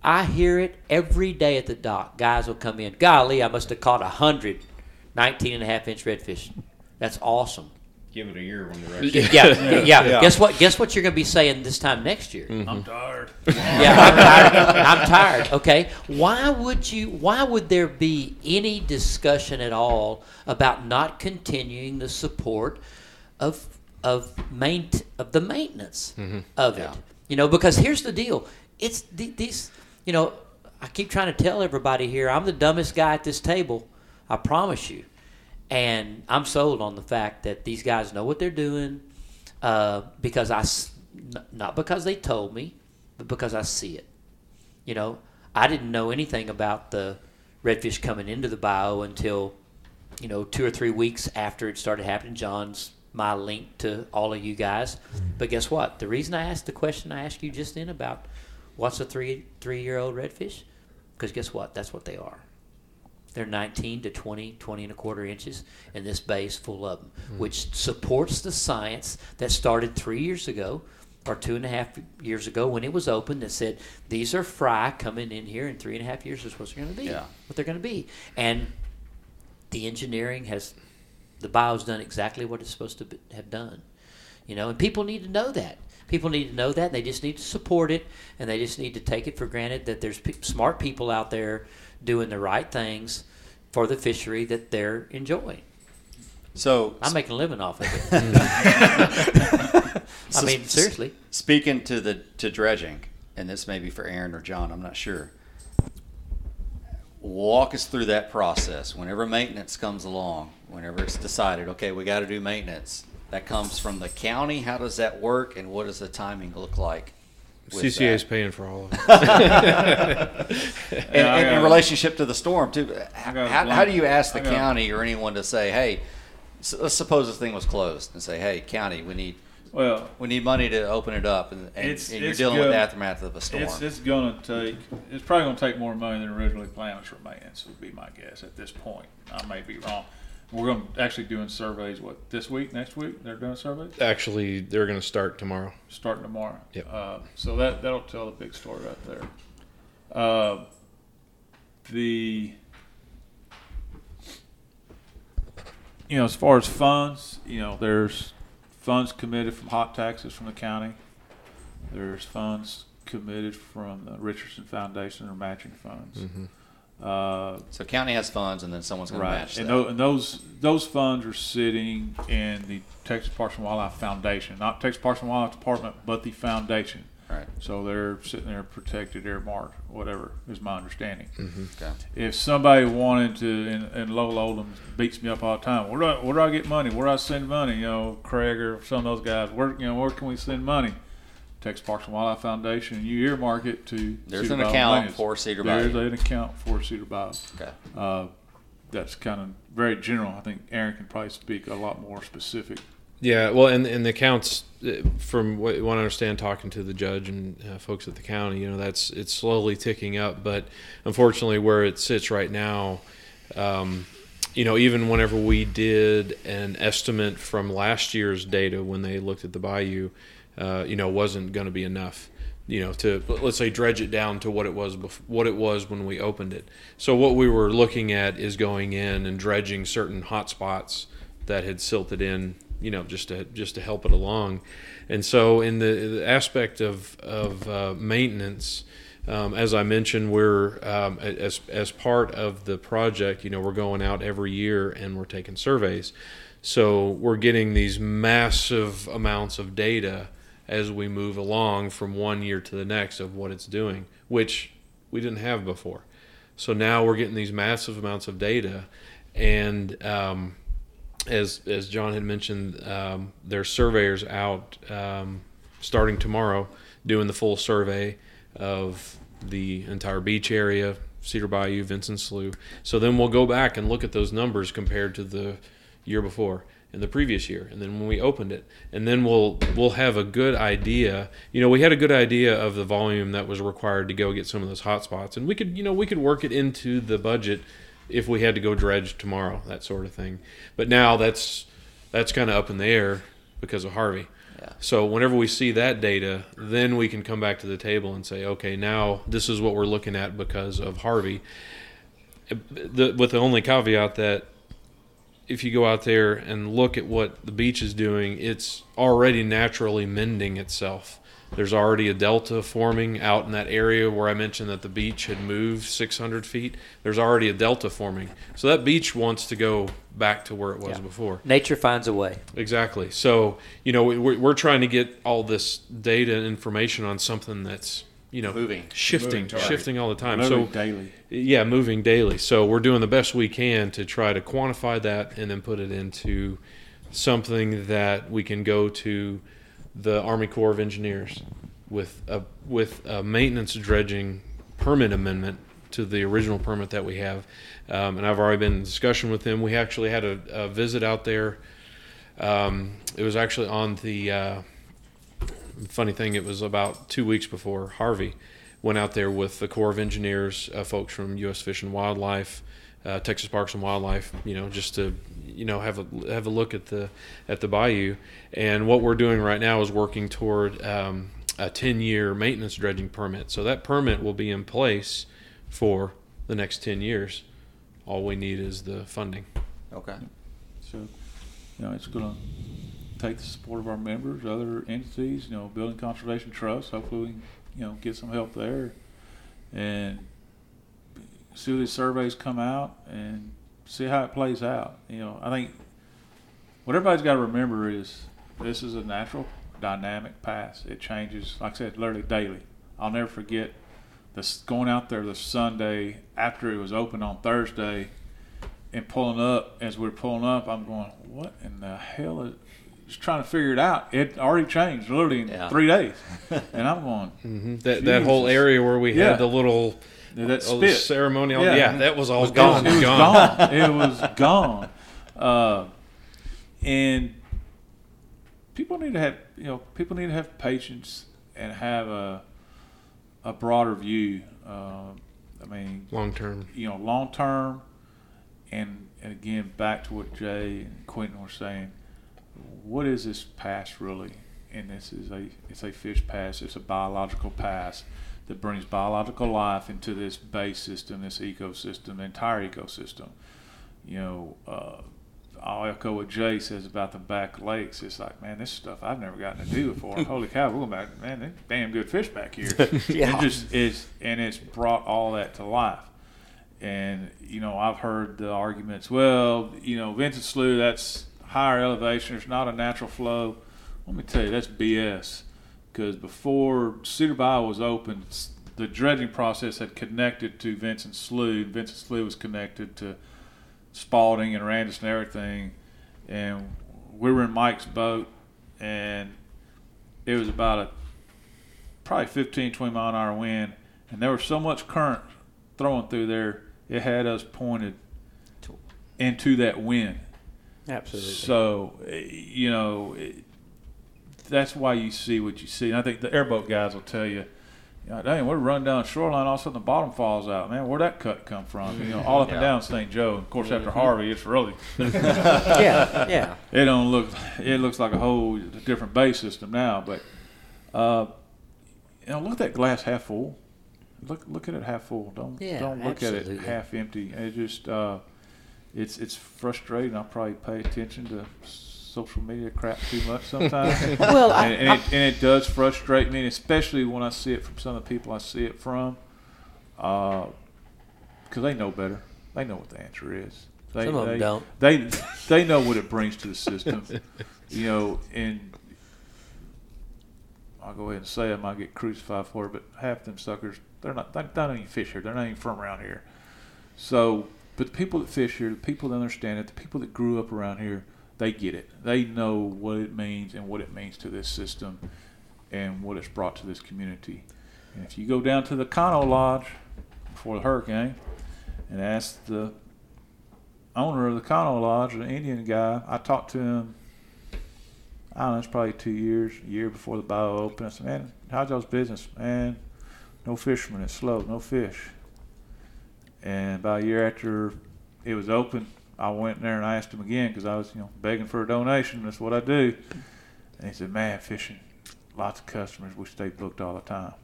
I hear it every day at the dock. Guys will come in. Golly, I must have caught a hundred 19 and a half inch redfish. That's awesome. Give it a year when the rest. Yeah, yeah, Yeah. Guess what? Guess what you're going to be saying this time next year. I'm mm-hmm. tired. Yeah, I'm tired. I'm tired. Okay. Why would you? Why would there be any discussion at all about not continuing the support of of main of the maintenance mm-hmm. of it? You know, because here's the deal. It's the, these. You know, I keep trying to tell everybody here. I'm the dumbest guy at this table. I promise you. And I'm sold on the fact that these guys know what they're doing uh, because I, not because they told me, but because I see it. You know, I didn't know anything about the redfish coming into the bayou until, you know, two or three weeks after it started happening. John's my link to all of you guys. But guess what? The reason I asked the question I asked you just then about what's a three three year old redfish, because guess what? That's what they are. They're 19 to 20, 20 and a quarter inches, and this bay is full of them, hmm. which supports the science that started three years ago or two and a half years ago when it was open that said these are fry coming in here in three and a half years is what they're going to be. Yeah. What they're going to be. And the engineering has, the bayou's done exactly what it's supposed to be, have done. You know, and people need to know that. People need to know that. And they just need to support it, and they just need to take it for granted that there's pe- smart people out there doing the right things for the fishery that they're enjoying. So I'm making a living off of it. I mean, seriously. Speaking to the to dredging, and this may be for Aaron or John, I'm not sure. Walk us through that process. Whenever maintenance comes along, whenever it's decided, okay, we got to do maintenance, that comes from the county. How does that work, and what does the timing look like? With CCA is paying for all of it. and, Yeah, I and in relationship to the storm too. How, how, do you ask the county or anyone to say, hey, s let's suppose this thing was closed, and say, hey, county, we need Well, we need money to open it up, and, and, It's- and you're it's dealing with the aftermath of a storm. it's it's gonna take. It's probably gonna take more money than originally planned for maintenance. Would be my guess at this point. I may be wrong. We're gonna actually doing surveys. What this week? Next week? They're doing surveys Actually, they're going to start tomorrow. starting tomorrow. Yep. Uh, so that that'll tell the big story right there. Uh, the you know as far as funds, you know there's funds committed from hot taxes from the county. There's funds committed from the Richardson Foundation or matching funds. Uh, so county has funds, and then someone's going to match and, that. tho- and those those funds are sitting in the Texas Parks and Wildlife Foundation, not Texas Parks and Wildlife Department, but the foundation. right. So they're sitting there protected, earmarked, whatever is my understanding. Okay. If somebody wanted to, and, and Lowell Oldham beats me up all the time. Where do I, where do I get money? Where do I send money? You know, Craig or some of those guys. Where you know where can we send money? Texas Parks and Wildlife Foundation. and You earmark it to. There's Cedar an Bayou account Maintenance. for Cedar There's Bayou. an account for Cedar Bayou. Okay. Uh, that's kind of very general. I think Aaron can probably speak a lot more specific. Yeah, well, and and the counts, uh, from what, what I understand, talking to the judge and uh, folks at the county, you know, that's it's slowly ticking up. But unfortunately, where it sits right now, um, you know, even whenever we did an estimate from last year's data when they looked at the bayou, uh, you know, wasn't going to be enough. You know, to let's say dredge it down to what it was bef- what it was when we opened it. So what we were looking at is going in and dredging certain hot spots that had silted in, you know, just to just to help it along. And so, in the, the aspect of of uh, maintenance, um, as I mentioned, we're um, as as part of the project. You know, we're going out every year and we're taking surveys. So we're getting these massive amounts of data as we move along from one year to the next of what it's doing, which we didn't have before. So now we're getting these massive amounts of data, and um, as as John had mentioned, um, there's surveyors out um, starting tomorrow doing the full survey of the entire beach area, Cedar Bayou, Vincent Slough. So then we'll go back and look at those numbers compared to the year before and the previous year, and then when we opened it, and then we'll we'll have a good idea. You know, we had a good idea of the volume that was required to go get some of those hot spots, and we could you know we could work it into the budget if we had to go dredge tomorrow, that sort of thing. But now that's that's kind of up in the air because of Harvey. Yeah. So whenever we see that data, then we can come back to the table and say, okay, now this is what we're looking at because of Harvey. The, with the only caveat that if you go out there and look at what the beach is doing, it's already naturally mending itself. There's already a delta forming out in that area where I mentioned that the beach had moved 600 feet. There's already a delta forming. So that beach wants to go back to where it was Yeah. before. Nature finds a way. Exactly. So, you know, we- we're, we're trying to get all this data and information on something that's, you know, Moving. shifting, Moving shifting all the time. Literally So, daily. yeah, moving daily. So we're doing the best we can to try to quantify that and then put it into something that we can go to the Army Corps of Engineers with a with a maintenance dredging permit amendment to the original permit that we have. Um, and I've already been in discussion with them. We actually had a, a visit out there. Um, it was actually on the uh, funny thing. It was about two weeks before Harvey went out there with the Corps of Engineers, uh, folks from U.S. Fish and Wildlife, uh, Texas Parks and Wildlife. You know, just to you know have a have a look at the at the bayou. And what we're doing right now is working toward um, a 10 year maintenance dredging permit. So that permit will be in place for the next 10 years. All we need is the funding. Okay. So, you know, it's going to take the support of our members, other entities, you know, Building Conservation Trust. Hopefully, we can, you know, get some help there, and see these surveys come out and see how it plays out. You know, I think what everybody's got to remember is this is a natural, dynamic pass. It changes, like I said, literally daily. I'll never forget this going out there the Sunday after it was open on Thursday and pulling up. As we are pulling up, I'm going, "What in the hell is?" Just trying to figure it out. It already changed literally in Yeah. three days, and I'm going, Mm-hmm. That that whole area where we Yeah. had the little "That the spit." ceremonial, Yeah. yeah. that was all was gone. It was gone. gone. it was gone. Uh, and people need to have you know people need to have patience and have a a broader view. Uh, I mean, Long term. you know, long term, and and again back to what Jay and Quentin were saying. What is this pass really? And this is a it's a fish pass. It's a biological pass that brings biological life into this base system, this ecosystem, the entire ecosystem. You know, uh, I'll echo what Jay says about the back lakes. It's like, man, this stuff I've never gotten to do before. Holy cow, we're going back, man, there's damn good fish back here. Yeah. It just is, and it's brought all that to life. And you know, I've heard the arguments. Well, you know, Vincent Slough, that's higher elevation. There's not a natural flow. Let me tell you, that's BS. Because before Cedar Bayou was open, s- the dredging process had connected to Vincent Slough. Vincent Slough was connected to Spalding and Randus and everything. And we were in Mike's boat, and it was about a probably 15, 20 mile an hour wind, and there was so much current throwing through there, it had us pointed into that wind. Absolutely. So, eh, you know, it, that's why you see what you see. And I think the airboat guys will tell you, you know, dang, we're running down the shoreline, all of a sudden the bottom falls out. Man, where'd that cut come from? You know, all up and down St. Joe. Of course, after Harvey, it's really yeah, yeah. it don't look it looks like a whole different bay system now but uh you know look at that glass half full look look at it half full don't Yeah, don't look at it half empty it just uh it's it's frustrating i probably pay attention to social media crap too much sometimes Well, I, and, and, it, and it does frustrate me and especially when i see it from some of the people i see it from uh because they know better they know what the answer is they, Some of 'em they, don't. they they know what it brings to the system you know, and I'll go ahead and say I might get crucified for it, but half them suckers, they're not, they don't even fish here. They're not even from around here. So, but the people that fish here, the people that understand it, the people that grew up around here, they get it. They know what it means and what it means to this system and what it's brought to this community. And if you go down to the Cano Lodge before the hurricane and ask the owner of the Cano Lodge, an Indian guy, I talked to him. I don't know, it's probably two years, a year before the bayou opened. I said, "Man, how's y'all's business? Man, no fishermen. It's slow, no fish." And about a year after it was open, I went in there and I asked him again because I was, you know, begging for a donation. That's what I do. And he said, "Man, fishing, lots of customers. We stay booked all the time."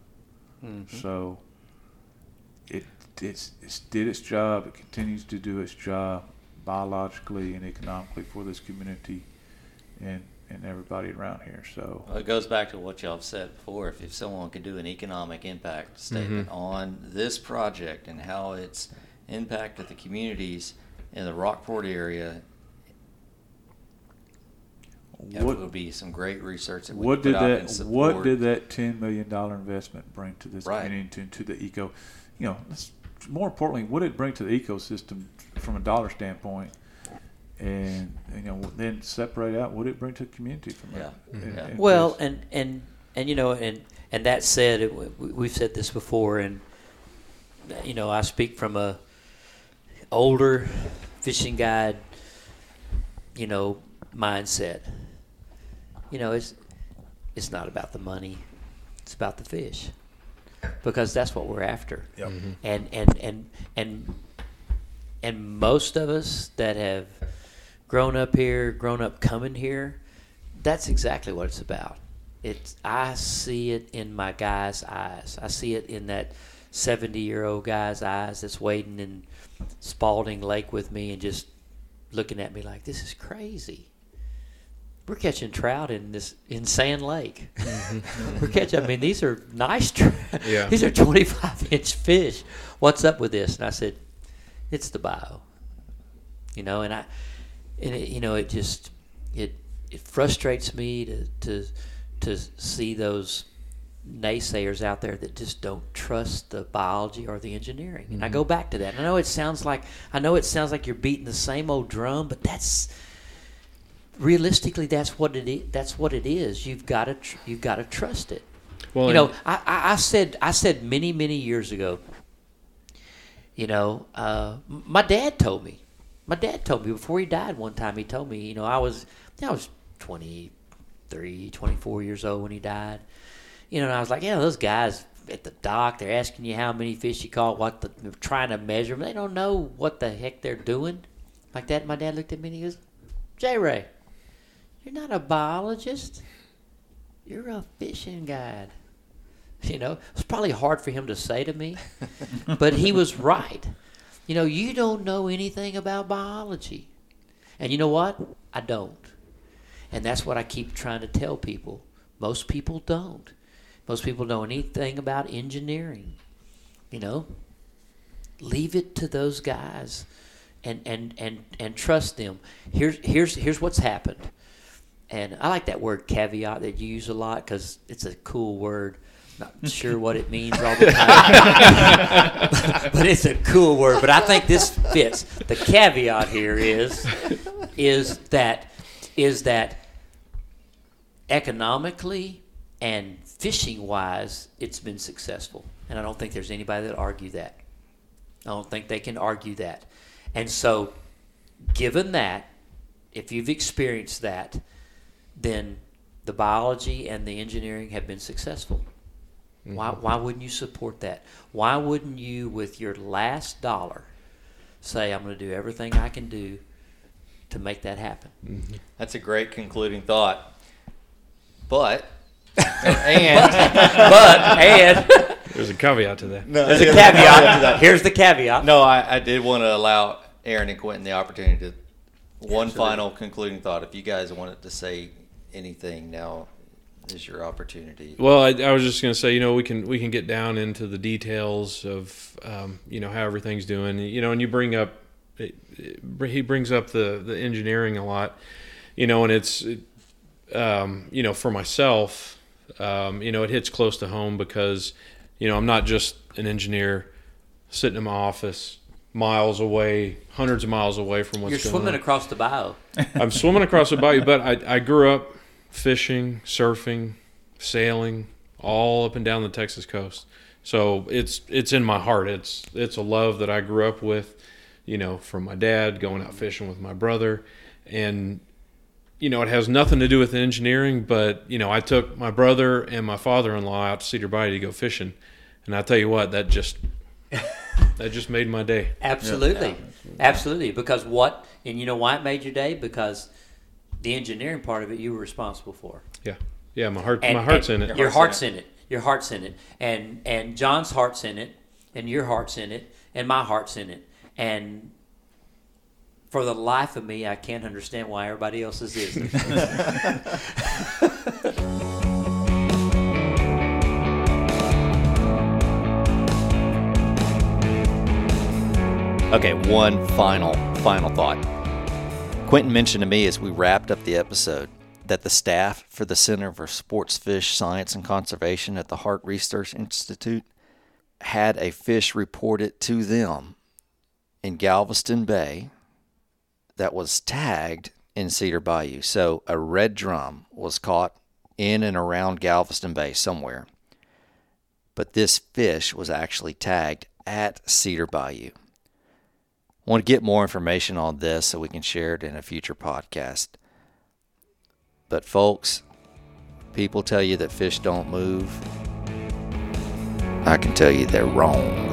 Mm-hmm. So it it's, it's did its job. It continues to do its job, biologically and economically for this community and and everybody around here. So Well, it goes back to what y'all have said before. If, if someone could do an economic impact mm-hmm. statement on this project and how it's impacted the communities in the Rockport area, that what would be some great research that we what could did put out that and support. what did that ten million dollar investment bring to this Right. community and to, to the eco you know let's- more importantly what did it bring to the ecosystem from a dollar standpoint and you know then separate out what it brings to the community from Yeah. that And- Yeah. and Well, just- and and and you know, and and that said, it, we- we've said this before, and you know, I speak from a older fishing guide, you know, mindset. You know, it's it's not about the money; it's about the fish, because that's what we're after. Yep. And and and and and most of us that have grown up here, grown up coming here, that's exactly what it's about. It's I see it in my guy's eyes. I see it in that seventy-year-old guy's eyes that's waiting in Spalding Lake with me and just looking at me like this is crazy. We're catching trout in this in Sand Lake. Mm-hmm. We're catching. I mean, these are nice trout. Yeah. These are twenty-five inch fish. What's up with this? And I said, it's the bayou. You know, and I, and it, you know, it just it it frustrates me to to to see those naysayers out there that just don't trust the biology or the engineering. And I go back to that. And I know it sounds like I know it sounds like you're beating the same old drum, but that's realistically that's what it is. That's what it is. You've got to tr- you've got to trust it. Well, you know, I, I, I said I said many many years ago. You know, uh, m- my dad told me. My dad told me before he died one time. He told me, you know, I was I was 23, 24 years old when he died. You know, and I was like, yeah, those guys at the dock, they're asking you how many fish you caught, what the, they're trying to measure them. They don't know what the heck they're doing. Like that, my dad looked at me and he goes, J. Ray, you're not a biologist. You're a fishing guide. You know, it's probably hard for him to say to me, but he was right. You know, you don't know anything about biology. And you know what? I don't. And that's what I keep trying to tell people. Most people don't. Most people know anything about engineering. You know, leave it to those guys and, and, and, and trust them. Here's, here's, here's what's happened. And I like that word caveat that you use a lot because it's a cool word. Not sure what it means all the time, but it's a cool word. But I think this fits. The caveat here is is that is that economically and fishing wise, it's been successful, and I don't think there's anybody that argue that. I don't think they can argue that. And so, given that, if you've experienced that, then the biology and the engineering have been successful. Mm-hmm. Why, why wouldn't you support that? Why wouldn't you, with your last dollar, say, I'm going to do everything I can do to make that happen? Mm-hmm. That's a great concluding thought. But and but, and There's a caveat to that. No, there's a caveat. Caveat to that. Here's the caveat. no, I, I did want to allow Aaron and Quentin the opportunity to one final concluding thought. If you guys wanted to say anything, now is your opportunity. Well, I, I was just going to say, you know, we can we can get down into the details of, um, you know, how everything's doing. You know, and you bring up, it, it, he brings up the the engineering a lot, you know, and it's, it, um, you know, for myself, um, you know, it hits close to home because, you know, I'm not just an engineer sitting in my office miles away, hundreds of miles away from what's You're swimming on. across the bayou. I'm swimming across the bayou, but I, I grew up fishing, surfing, sailing, all up and down the Texas coast. So it's it's in my heart. It's it's a love that I grew up with, you know, from my dad going out fishing with my brother, and you know it has nothing to do with engineering. But you know, I took my brother and my father-in-law out to Cedar Bayou to go fishing, and I tell you what, that just that just made my day. Absolutely. Absolutely. Because what, and you know why it made your day? Because the engineering part of it you were responsible for. Yeah, yeah, my heart And, my heart's in it. Your heart's in it. Your heart's in it. And and John's heart's in it. And your heart's in it. And my heart's in it. And For the life of me, I can't understand why everybody else's isn't. Okay, one final, final thought. Quentin mentioned to me as we wrapped up the episode that the staff for the Center for Sports Fish Science and Conservation at the Harte Research Institute had a fish reported to them in Galveston Bay that was tagged in Cedar Bayou. So a red drum was caught in and around Galveston Bay somewhere. But this fish was actually tagged at Cedar Bayou. Want to get more information on this so we can share it in a future podcast. But, folks, people tell you that fish don't move. I can tell you they're wrong.